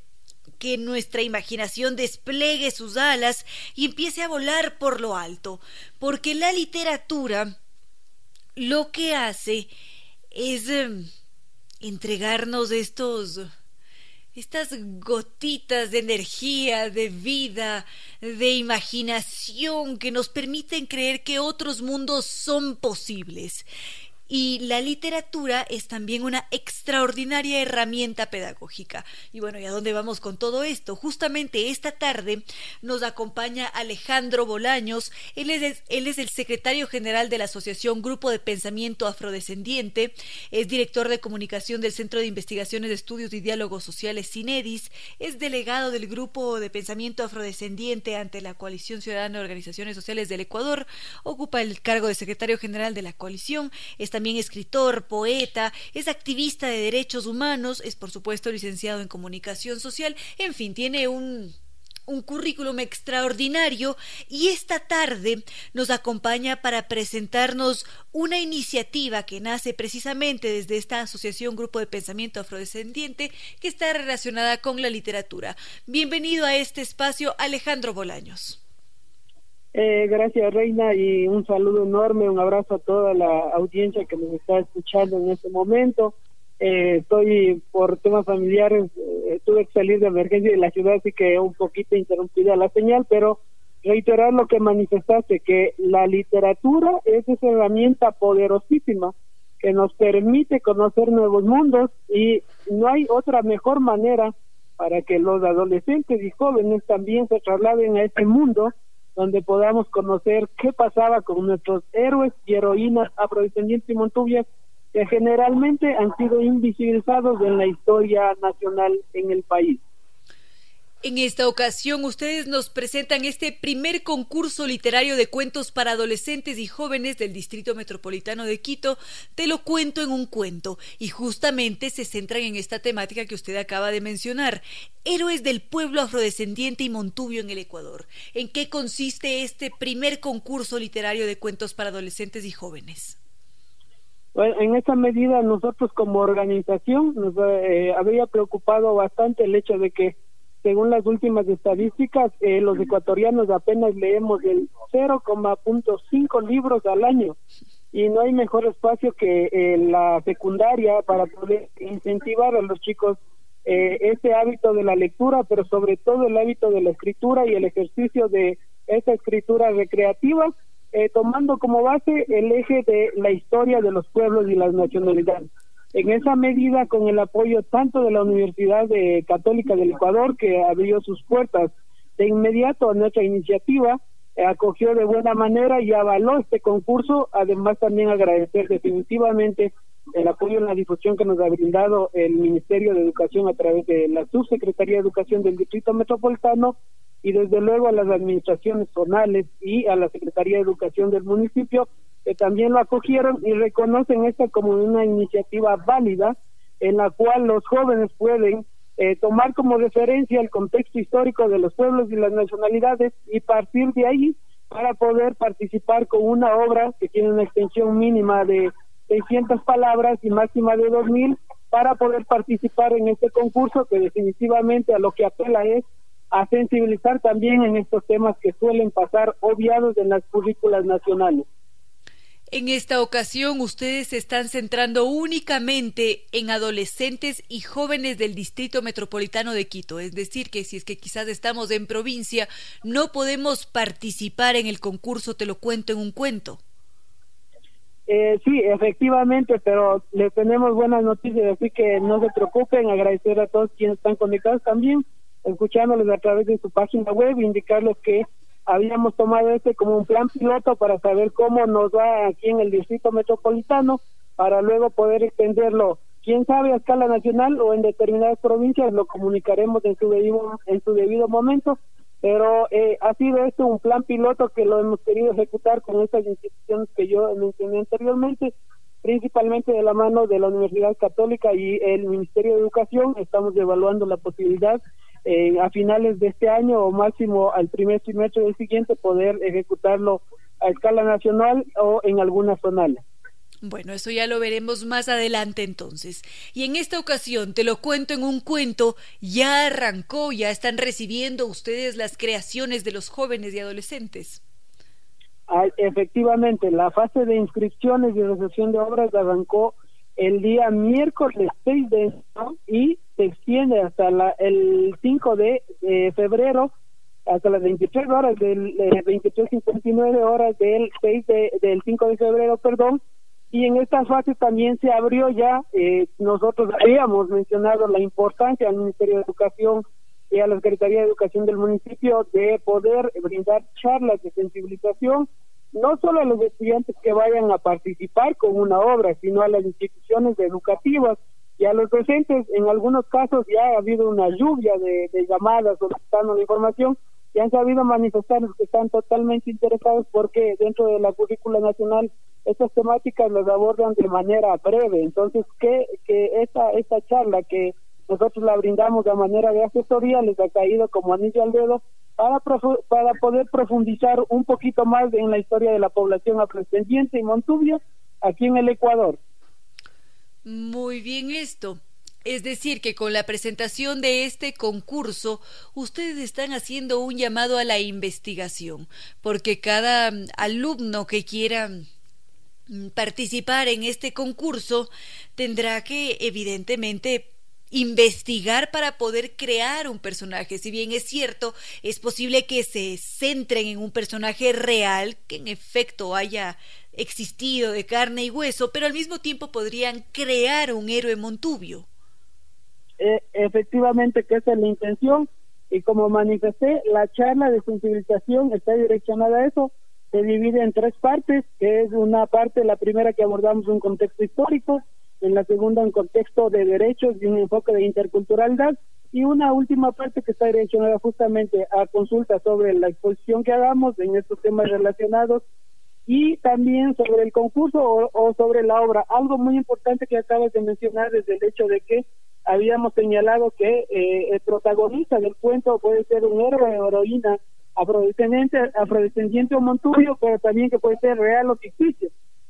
que nuestra imaginación despliegue sus alas y empiece a volar por lo alto, porque la literatura lo que hace es em, entregarnos estos estas gotitas de energía, de vida, de imaginación que nos permiten creer que otros mundos son posibles. Y la literatura es también una extraordinaria herramienta pedagógica. Y bueno, ¿y a dónde vamos con todo esto? Justamente esta tarde nos acompaña Alejandro Bolaños. Él es, él es el secretario general de la Asociación Grupo de Pensamiento Afrodescendiente. Es director de comunicación del Centro de Investigaciones de Estudios y Diálogos Sociales CINEDIS. Es delegado del Grupo de Pensamiento Afrodescendiente ante la Coalición Ciudadana de Organizaciones Sociales del Ecuador. Ocupa el cargo de secretario general de la coalición. Está también escritor, poeta, es activista de derechos humanos, es por supuesto licenciado en comunicación social, en fin, tiene un un currículum extraordinario y esta tarde nos acompaña para presentarnos una iniciativa que nace precisamente desde esta asociación Grupo de Pensamiento Afrodescendiente que está relacionada con la literatura. Bienvenido a este espacio, Alejandro Bolaños. Eh, gracias, Reina, y un saludo enorme, un abrazo a toda la audiencia que nos está escuchando en este momento. Eh, estoy por temas familiares, eh, tuve que salir de emergencia de la ciudad, así que un poquito interrumpida la señal, pero reiterar lo que manifestaste, que la literatura es esa herramienta poderosísima que nos permite conocer nuevos mundos y no hay otra mejor manera para que los adolescentes y jóvenes también se trasladen a este mundo donde podamos conocer qué pasaba con nuestros héroes y heroínas afrodescendientes y montubias que generalmente han sido invisibilizados en la historia nacional en el país. En esta ocasión ustedes nos presentan este primer concurso literario de cuentos para adolescentes y jóvenes del Distrito Metropolitano de Quito, Te lo cuento en un cuento, y justamente se centran en esta temática que usted acaba de mencionar, Héroes del pueblo afrodescendiente y Montubio en el Ecuador. ¿En qué consiste este primer concurso literario de cuentos para adolescentes y jóvenes? Bueno, en esta medida nosotros como organización nos eh, habría preocupado bastante el hecho de que según las últimas estadísticas, eh, los ecuatorianos apenas leemos el 0,5 libros al año y no hay mejor espacio que eh, la secundaria para poder incentivar a los chicos eh, ese hábito de la lectura, pero sobre todo el hábito de la escritura y el ejercicio de esa escritura recreativa, eh, tomando como base el eje de la historia de los pueblos y las nacionalidades. En esa medida, con el apoyo tanto de la Universidad Católica del Ecuador, que abrió sus puertas de inmediato a nuestra iniciativa, eh, acogió de buena manera y avaló este concurso. Además, también agradecer definitivamente el apoyo en la difusión que nos ha brindado el Ministerio de Educación a través de la Subsecretaría de Educación del Distrito Metropolitano y desde luego a las administraciones zonales y a la Secretaría de Educación del municipio que también lo acogieron y reconocen esta como una iniciativa válida en la cual los jóvenes pueden eh, tomar como referencia el contexto histórico de los pueblos y las nacionalidades y partir de ahí para poder participar con una obra que tiene una extensión mínima de 600 palabras y máxima de 2000 para poder participar en este concurso que definitivamente a lo que apela es a sensibilizar también en estos temas que suelen pasar obviados en las currículas nacionales. En esta ocasión ustedes se están centrando únicamente en adolescentes y jóvenes del Distrito Metropolitano de Quito, es decir, que si es que quizás estamos en provincia, no podemos participar en el concurso Te lo cuento en un cuento. Eh, sí, efectivamente, pero les tenemos buenas noticias, así que no se preocupen, agradecer a todos quienes están conectados también, escuchándoles a través de su página web, indicarles que habíamos tomado este como un plan piloto para saber cómo nos va aquí en el distrito metropolitano para luego poder extenderlo quién sabe a escala nacional o en determinadas provincias lo comunicaremos en su debido en su debido momento pero eh, ha sido esto un plan piloto que lo hemos querido ejecutar con estas instituciones que yo mencioné anteriormente principalmente de la mano de la Universidad Católica y el Ministerio de Educación estamos evaluando la posibilidad eh, a finales de este año o máximo al primer trimestre del siguiente poder ejecutarlo a escala nacional o en algunas zonas. Bueno, eso ya lo veremos más adelante entonces. Y en esta ocasión, te lo cuento en un cuento, ya arrancó, ya están recibiendo ustedes las creaciones de los jóvenes y adolescentes. Efectivamente, la fase de inscripciones y recepción de obras arrancó el día miércoles 6 de enero y se extiende hasta la, el 5 de febrero, hasta las 23 horas del eh, 23.59 horas del 6 de, del 5 de febrero, perdón, y en esta fase también se abrió ya, eh, nosotros habíamos mencionado la importancia al Ministerio de Educación y a la Secretaría de Educación del municipio de poder brindar charlas de sensibilización no solo a los estudiantes que vayan a participar con una obra, sino a las instituciones educativas y a los docentes. En algunos casos ya ha habido una lluvia de, llamadas solicitando la información y han sabido manifestar que están totalmente interesados porque dentro de la currícula nacional estas temáticas las abordan de manera breve. Entonces, que, que esta, esta charla que nosotros la brindamos de manera de asesoría les ha caído como anillo al dedo para, para poder profundizar un poquito más en la historia de la población afrodescendiente y Montubio aquí en el Ecuador. Muy bien esto. Es decir, que con la presentación de este concurso, ustedes están haciendo un llamado a la investigación, porque cada alumno que quiera participar en este concurso tendrá que, evidentemente, investigar para poder crear un personaje. Si bien es cierto, es posible que se centren en un personaje real, que en efecto haya existido de carne y hueso, pero al mismo tiempo podrían crear un héroe Montubio. Eh, efectivamente que esa es la intención y como manifesté, la charla de sensibilización está direccionada a eso, se divide en tres partes, que es una parte, la primera que abordamos un contexto histórico, en la segunda un contexto de derechos y un enfoque de interculturalidad, y una última parte que está direccionada justamente a consultas sobre la exposición que hagamos en estos temas relacionados y también sobre el concurso o, sobre la obra. Algo muy importante que acabas de mencionar es el hecho de que habíamos señalado que eh, el protagonista del cuento puede ser un héroe o heroína afrodescendiente, afrodescendiente o monturio, pero también que puede ser real o ficticio.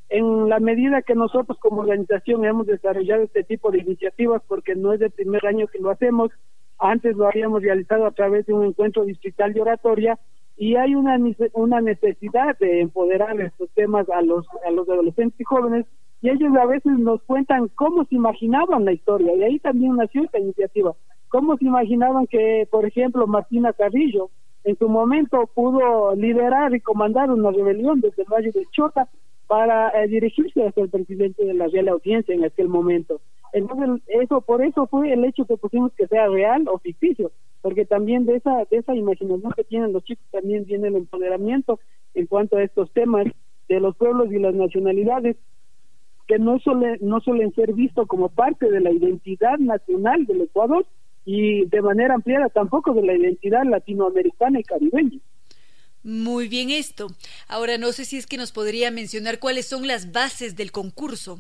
En la medida que nosotros como organización hemos desarrollado este tipo de iniciativas, porque no es el primer año que lo hacemos, antes lo habíamos realizado a través de un encuentro distrital de oratoria y hay una, una necesidad de empoderar estos temas a los, a los adolescentes y jóvenes y ellos a veces nos cuentan cómo se imaginaban la historia y ahí también nació esta iniciativa. Cómo se imaginaban que, por ejemplo, Martina Carrillo en su momento pudo liderar y comandar una rebelión desde el Valle de Chota para eh, dirigirse hacia el presidente de la Real Audiencia en aquel momento. Entonces, eso, por eso fue el hecho que pusimos que sea real o ficticio, porque también de esa, de esa imaginación que tienen los chicos también viene el empoderamiento en cuanto a estos temas de los pueblos y las nacionalidades que no suelen, no suelen ser vistos como parte de la identidad nacional del Ecuador y de manera ampliada tampoco de la identidad latinoamericana y caribeña. Muy bien esto. Ahora no sé si es que nos podría mencionar cuáles son las bases del concurso.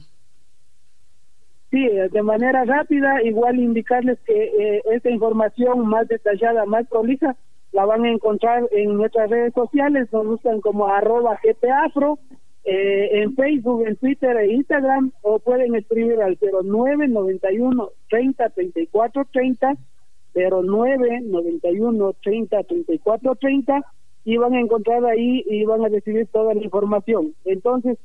Sí, de manera rápida, igual indicarles que eh, esta información más detallada, más prolija, la van a encontrar en nuestras redes sociales, nos buscan como arroba gtafro, eh, en Facebook, en Twitter e Instagram, o pueden escribir al 0991 30 34 30, 0991 30 34 30, y van a encontrar ahí y van a recibir toda la información. Entonces,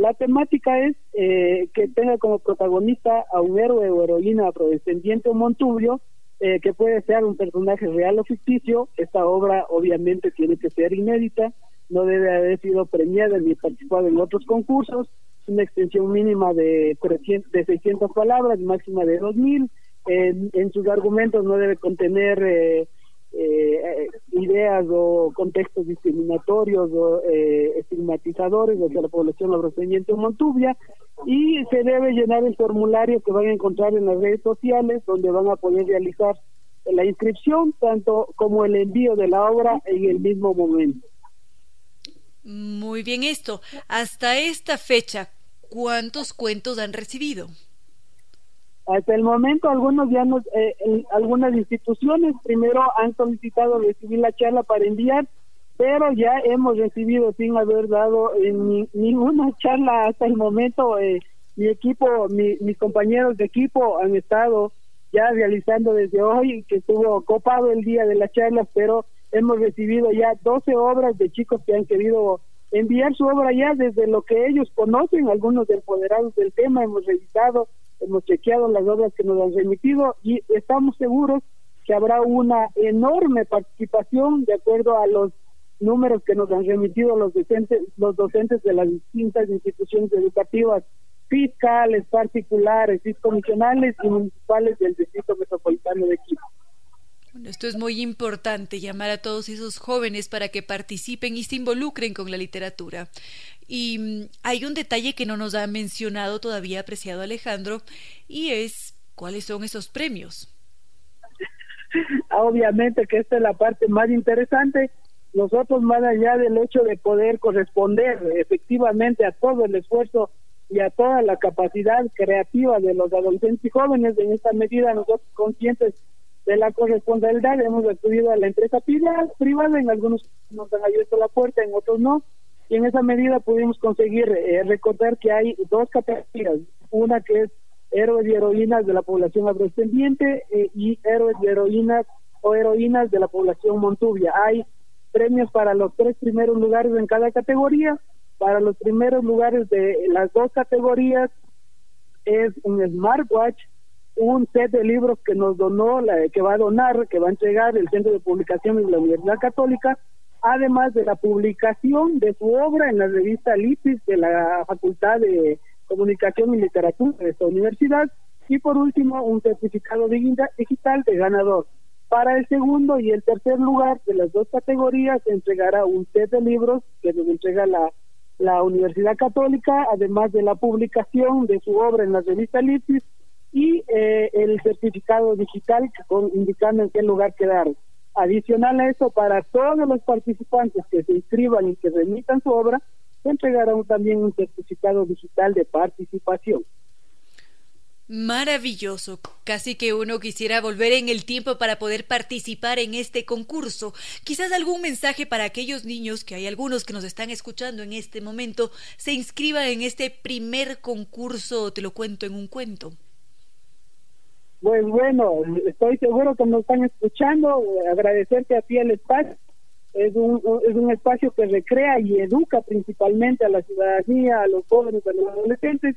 la temática es eh, que tenga como protagonista a un héroe o heroína afrodescendiente o montubio, eh, que puede ser un personaje real o ficticio. Esta obra obviamente tiene que ser inédita, no debe haber sido premiada ni participado en otros concursos, una extensión mínima de, 300, de 600 palabras, máxima de 2000. En, en sus argumentos no debe contener... Eh, ideas o contextos discriminatorios o eh, estigmatizadores hacia la población afrodescendiente o montubia y se debe llenar el formulario que van a encontrar en las redes sociales donde van a poder realizar la inscripción tanto como el envío de la obra en el mismo momento. Muy bien esto. Hasta esta fecha, ¿cuántos cuentos han recibido? Hasta el momento algunos ya nos, eh, algunas instituciones primero han solicitado recibir la charla para enviar, pero ya hemos recibido sin haber dado eh, ni, ninguna charla hasta el momento. Eh, mi equipo, mis compañeros de equipo han estado ya realizando desde hoy, que estuvo copado el día de la charla, pero hemos recibido ya 12 obras de chicos que han querido enviar su obra ya desde lo que ellos conocen, algunos empoderados del tema, hemos revisado hemos chequeado las obras que nos han remitido y estamos seguros que habrá una enorme participación de acuerdo a los números que nos han remitido los docentes, los docentes de las distintas instituciones educativas fiscales, particulares, comisionales y municipales del Distrito Metropolitano de Quito. Bueno, esto es muy importante, llamar a todos esos jóvenes para que participen y se involucren con la literatura. Y mm, hay un detalle que no nos ha mencionado todavía, apreciado Alejandro, y es cuáles son esos premios. Obviamente que esta es la parte más interesante. Nosotros, más allá del hecho de poder corresponder efectivamente a todo el esfuerzo y a toda la capacidad creativa de los adolescentes y jóvenes, en esta medida nosotros conscientes de la corresponsabilidad hemos acudido a la empresa privada, en algunos nos han abierto la puerta, en otros no, y en esa medida pudimos conseguir eh, recordar que hay dos categorías, una que es héroes y heroínas de la población afrodescendiente eh, y héroes y heroínas o heroínas de la población montubia. Hay premios para los tres primeros lugares en cada categoría. Para los primeros lugares de las dos categorías es un smartwatch, un set de libros que nos donó, la, que va a donar, que va a entregar el Centro de Publicaciones de la Universidad Católica, además de la publicación de su obra en la revista LIPIS de la Facultad de Comunicación y Literatura de esta universidad y por último un certificado digital de ganador. Para el segundo y el tercer lugar de las dos categorías se entregará un set de libros que nos entrega la, la Universidad Católica, además de la publicación de su obra en la revista Lipsis y eh, el certificado digital indicando en qué lugar quedar. Adicional a eso, para todos los participantes que se inscriban y que remitan su obra, se entregará también un certificado digital de participación. Maravilloso. Casi que uno quisiera volver en el tiempo para poder participar en este concurso. Quizás algún mensaje para aquellos niños, que hay algunos que nos están escuchando en este momento, se inscriban en este primer concurso, te lo cuento en un cuento. Pues bueno, estoy seguro que nos están escuchando. Agradecerte a ti el espacio. Es un, es un espacio que recrea y educa principalmente a la ciudadanía, a los jóvenes, a los adolescentes.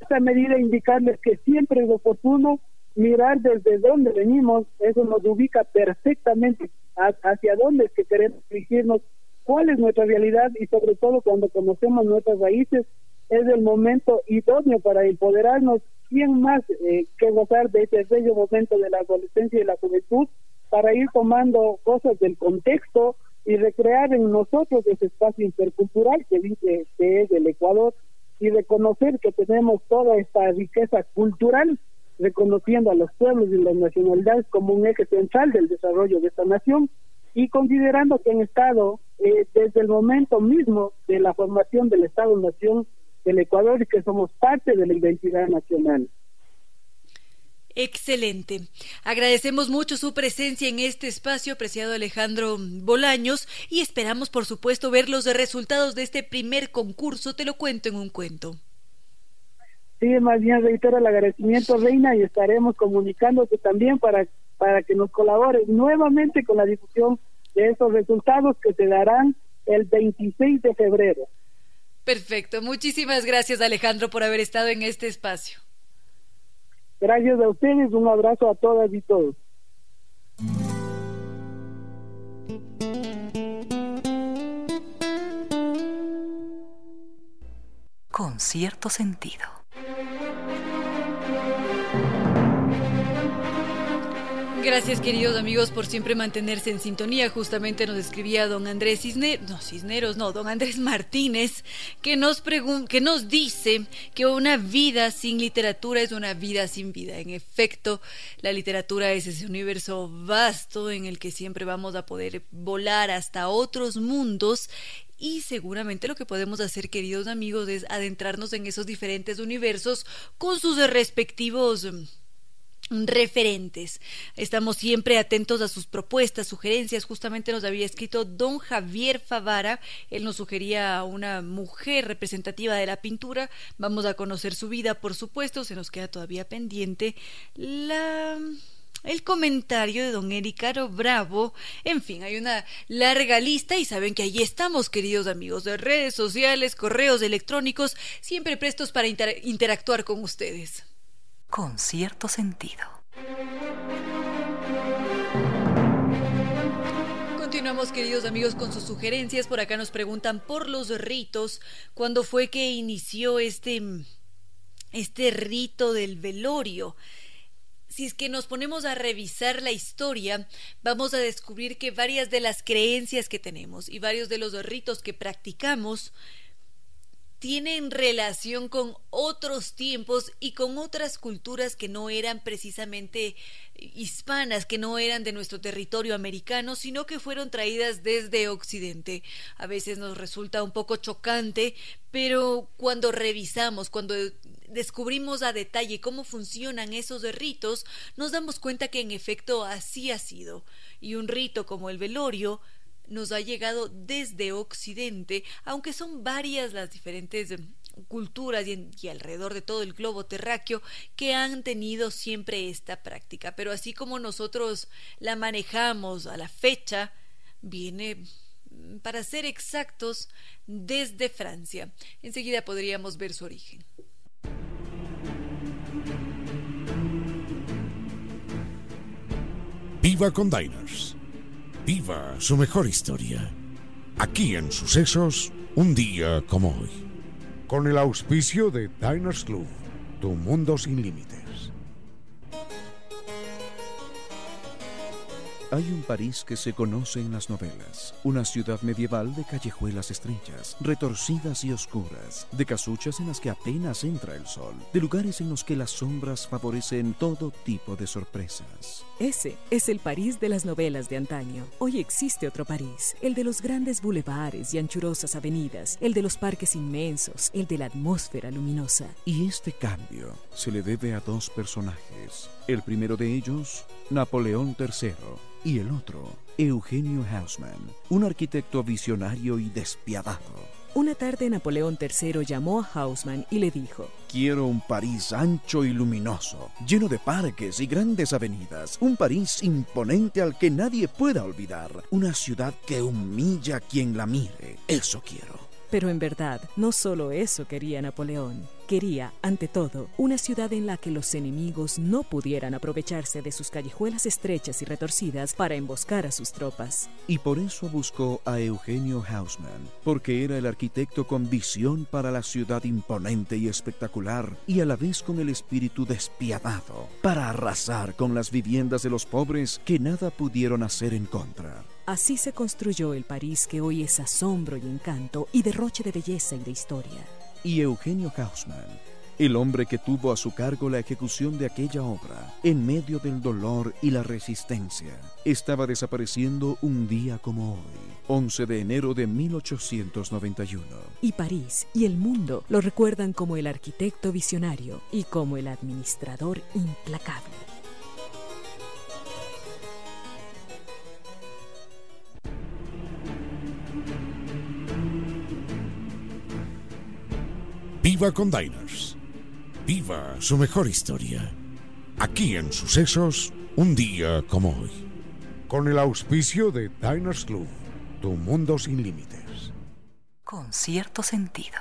Esta medida indicarles que siempre es oportuno mirar desde dónde venimos. Eso nos ubica perfectamente hacia dónde es que queremos dirigirnos, cuál es nuestra realidad y sobre todo cuando conocemos nuestras raíces, es el momento idóneo para empoderarnos ¿quién más eh, que gozar de ese bello momento de la adolescencia y la juventud para ir tomando cosas del contexto y recrear en nosotros ese espacio intercultural que dice que es el Ecuador y reconocer que tenemos toda esta riqueza cultural, reconociendo a los pueblos y las nacionalidades como un eje central del desarrollo de esta nación y considerando que han estado eh, desde el momento mismo de la formación del Estado-Nación del Ecuador y que somos parte de la identidad nacional. Excelente. Agradecemos mucho su presencia en este espacio, apreciado Alejandro Bolaños, y esperamos, por supuesto, ver los resultados de este primer concurso. Te lo cuento en un cuento. Sí, más bien reitero el agradecimiento, Reina, y estaremos comunicándote también para, para que nos colabores nuevamente con la difusión de estos resultados que se darán el 26 de febrero. Perfecto. Muchísimas gracias, Alejandro, por haber estado en este espacio. Gracias a ustedes. Un abrazo a todas y todos. Con cierto sentido. Gracias queridos amigos por siempre mantenerse en sintonía. Justamente nos escribía don Andrés Cisneros, no Cisneros, no, don Andrés Martínez, que nos que nos dice que una vida sin literatura es una vida sin vida. En efecto, la literatura es ese universo vasto en el que siempre vamos a poder volar hasta otros mundos y seguramente lo que podemos hacer, queridos amigos, es adentrarnos en esos diferentes universos con sus respectivos referentes. Estamos siempre atentos a sus propuestas, sugerencias. Justamente nos había escrito don Javier Favara. Él nos sugería a una mujer representativa de la pintura. Vamos a conocer su vida, por supuesto. Se nos queda todavía pendiente la el comentario de don Ericaro Bravo. En fin, hay una larga lista y saben que allí estamos, queridos amigos de redes sociales, correos electrónicos, siempre prestos para interactuar con ustedes con cierto sentido. Continuamos, queridos amigos, con sus sugerencias. Por acá nos preguntan por los ritos. ¿Cuándo fue que inició este, este rito del velorio? Si es que nos ponemos a revisar la historia, vamos a descubrir que varias de las creencias que tenemos y varios de los ritos que practicamos tienen relación con otros tiempos y con otras culturas que no eran precisamente hispanas, que no eran de nuestro territorio americano, sino que fueron traídas desde Occidente. A veces nos resulta un poco chocante, pero cuando revisamos, cuando descubrimos a detalle cómo funcionan esos ritos, nos damos cuenta que en efecto así ha sido. Y un rito como el velorio nos ha llegado desde Occidente, aunque son varias las diferentes culturas y, alrededor de todo el globo terráqueo que han tenido siempre esta práctica. Pero así como nosotros la manejamos a la fecha, viene mm, para ser exactos, desde Francia. Enseguida podríamos ver su origen. Viva con Diners Viva su mejor historia. Aquí en Sucesos, un día como hoy. Con el auspicio de Diners Club, tu mundo sin límites. Hay un París que se conoce en las novelas, una ciudad medieval de callejuelas estrechas, retorcidas y oscuras, de casuchas en las que apenas entra el sol, de lugares en los que las sombras favorecen todo tipo de sorpresas. Ese es el París de las novelas de antaño. Hoy existe otro París, el de los grandes bulevares y anchurosas avenidas, el de los parques inmensos, el de la atmósfera luminosa. Y este cambio se le debe a dos personajes. El primero de ellos, Napoleón III y el otro, Eugenio Hausmann, un arquitecto visionario y despiadado. Una tarde Napoleón III llamó a Hausmann y le dijo, Quiero un París ancho y luminoso, lleno de parques y grandes avenidas, un París imponente al que nadie pueda olvidar, una ciudad que humilla a quien la mire. Eso quiero. Pero en verdad, no solo eso quería Napoleón. Quería, ante todo, una ciudad en la que los enemigos no pudieran aprovecharse de sus callejuelas estrechas y retorcidas para emboscar a sus tropas. Y por eso buscó a Eugenio Hausmann, porque era el arquitecto con visión para la ciudad imponente y espectacular, y a la vez con el espíritu despiadado, para arrasar con las viviendas de los pobres que nada pudieron hacer en contra. Así se construyó el París que hoy es asombro y encanto y derroche de belleza y de historia. Y Eugenio Hausmann, el hombre que tuvo a su cargo la ejecución de aquella obra, en medio del dolor y la resistencia, estaba desapareciendo un día como hoy, 11 de enero de 1891. Y París y el mundo lo recuerdan como el arquitecto visionario y como el administrador implacable. Viva con Diners. Viva su mejor historia. Aquí en Sucesos, un día como hoy. Con el auspicio de Diners Club, tu mundo sin límites. Con cierto sentido.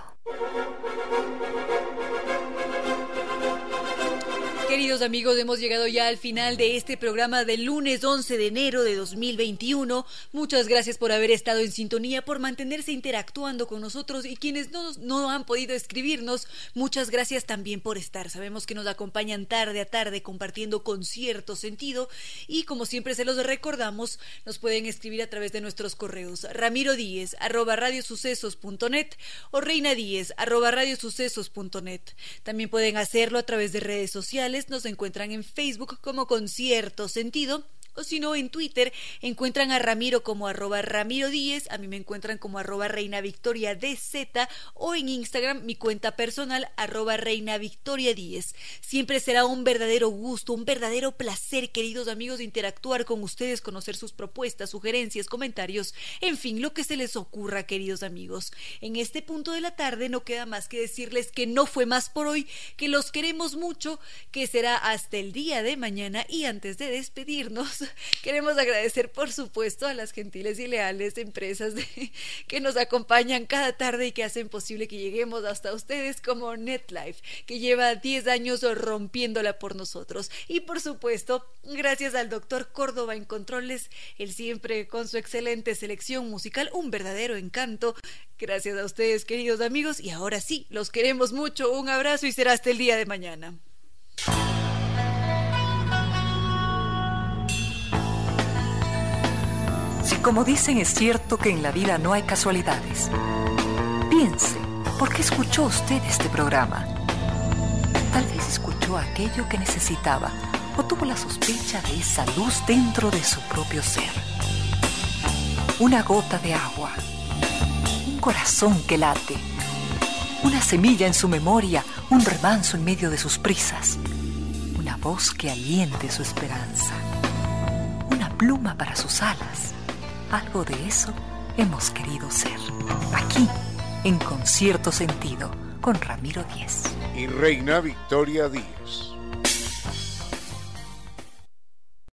Queridos amigos, hemos llegado ya al final de este programa del lunes 11 de enero de 2021. Muchas gracias por haber estado en sintonía, por mantenerse interactuando con nosotros y quienes no, no han podido escribirnos, muchas gracias también por estar. Sabemos que nos acompañan tarde a tarde compartiendo con cierto sentido y como siempre se los recordamos, nos pueden escribir a través de nuestros correos ramiro díez arroba radiosucesos.net o reina díez arroba radiosucesos.net. También pueden hacerlo a través de redes sociales nos encuentran en Facebook como Concierto Sentido o si no, en Twitter encuentran a Ramiro como arroba Ramiro Díez, a mí me encuentran como arroba Reina Victoria DZ o en Instagram mi cuenta personal arroba Reina Victoria Díez. Siempre será un verdadero gusto, un verdadero placer, queridos amigos, interactuar con ustedes, conocer sus propuestas, sugerencias, comentarios, en fin, lo que se les ocurra, queridos amigos. En este punto de la tarde no queda más que decirles que no fue más por hoy, que los queremos mucho, que será hasta el día de mañana y antes de despedirnos queremos agradecer, por supuesto, a las gentiles y leales empresas que nos acompañan cada tarde y que hacen posible que lleguemos hasta ustedes como NetLife, que lleva 10 años rompiéndola por nosotros. Y por supuesto, gracias al doctor Córdoba en Controles, él siempre con su excelente selección musical, un verdadero encanto. Gracias a ustedes, queridos amigos, y ahora sí, los queremos mucho. Un abrazo y será hasta el día de mañana. Si como dicen es cierto que en la vida no hay casualidades, piense, ¿por qué escuchó usted este programa? Tal vez escuchó aquello que necesitaba o tuvo la sospecha de esa luz dentro de su propio ser. Una gota de agua, un corazón que late, una semilla en su memoria, un remanso en medio de sus prisas, una voz que aliente su esperanza, una pluma para sus alas algo de eso hemos querido ser. Aquí, en Concierto Sentido, con Ramiro Díez. Y Reina Victoria Díez.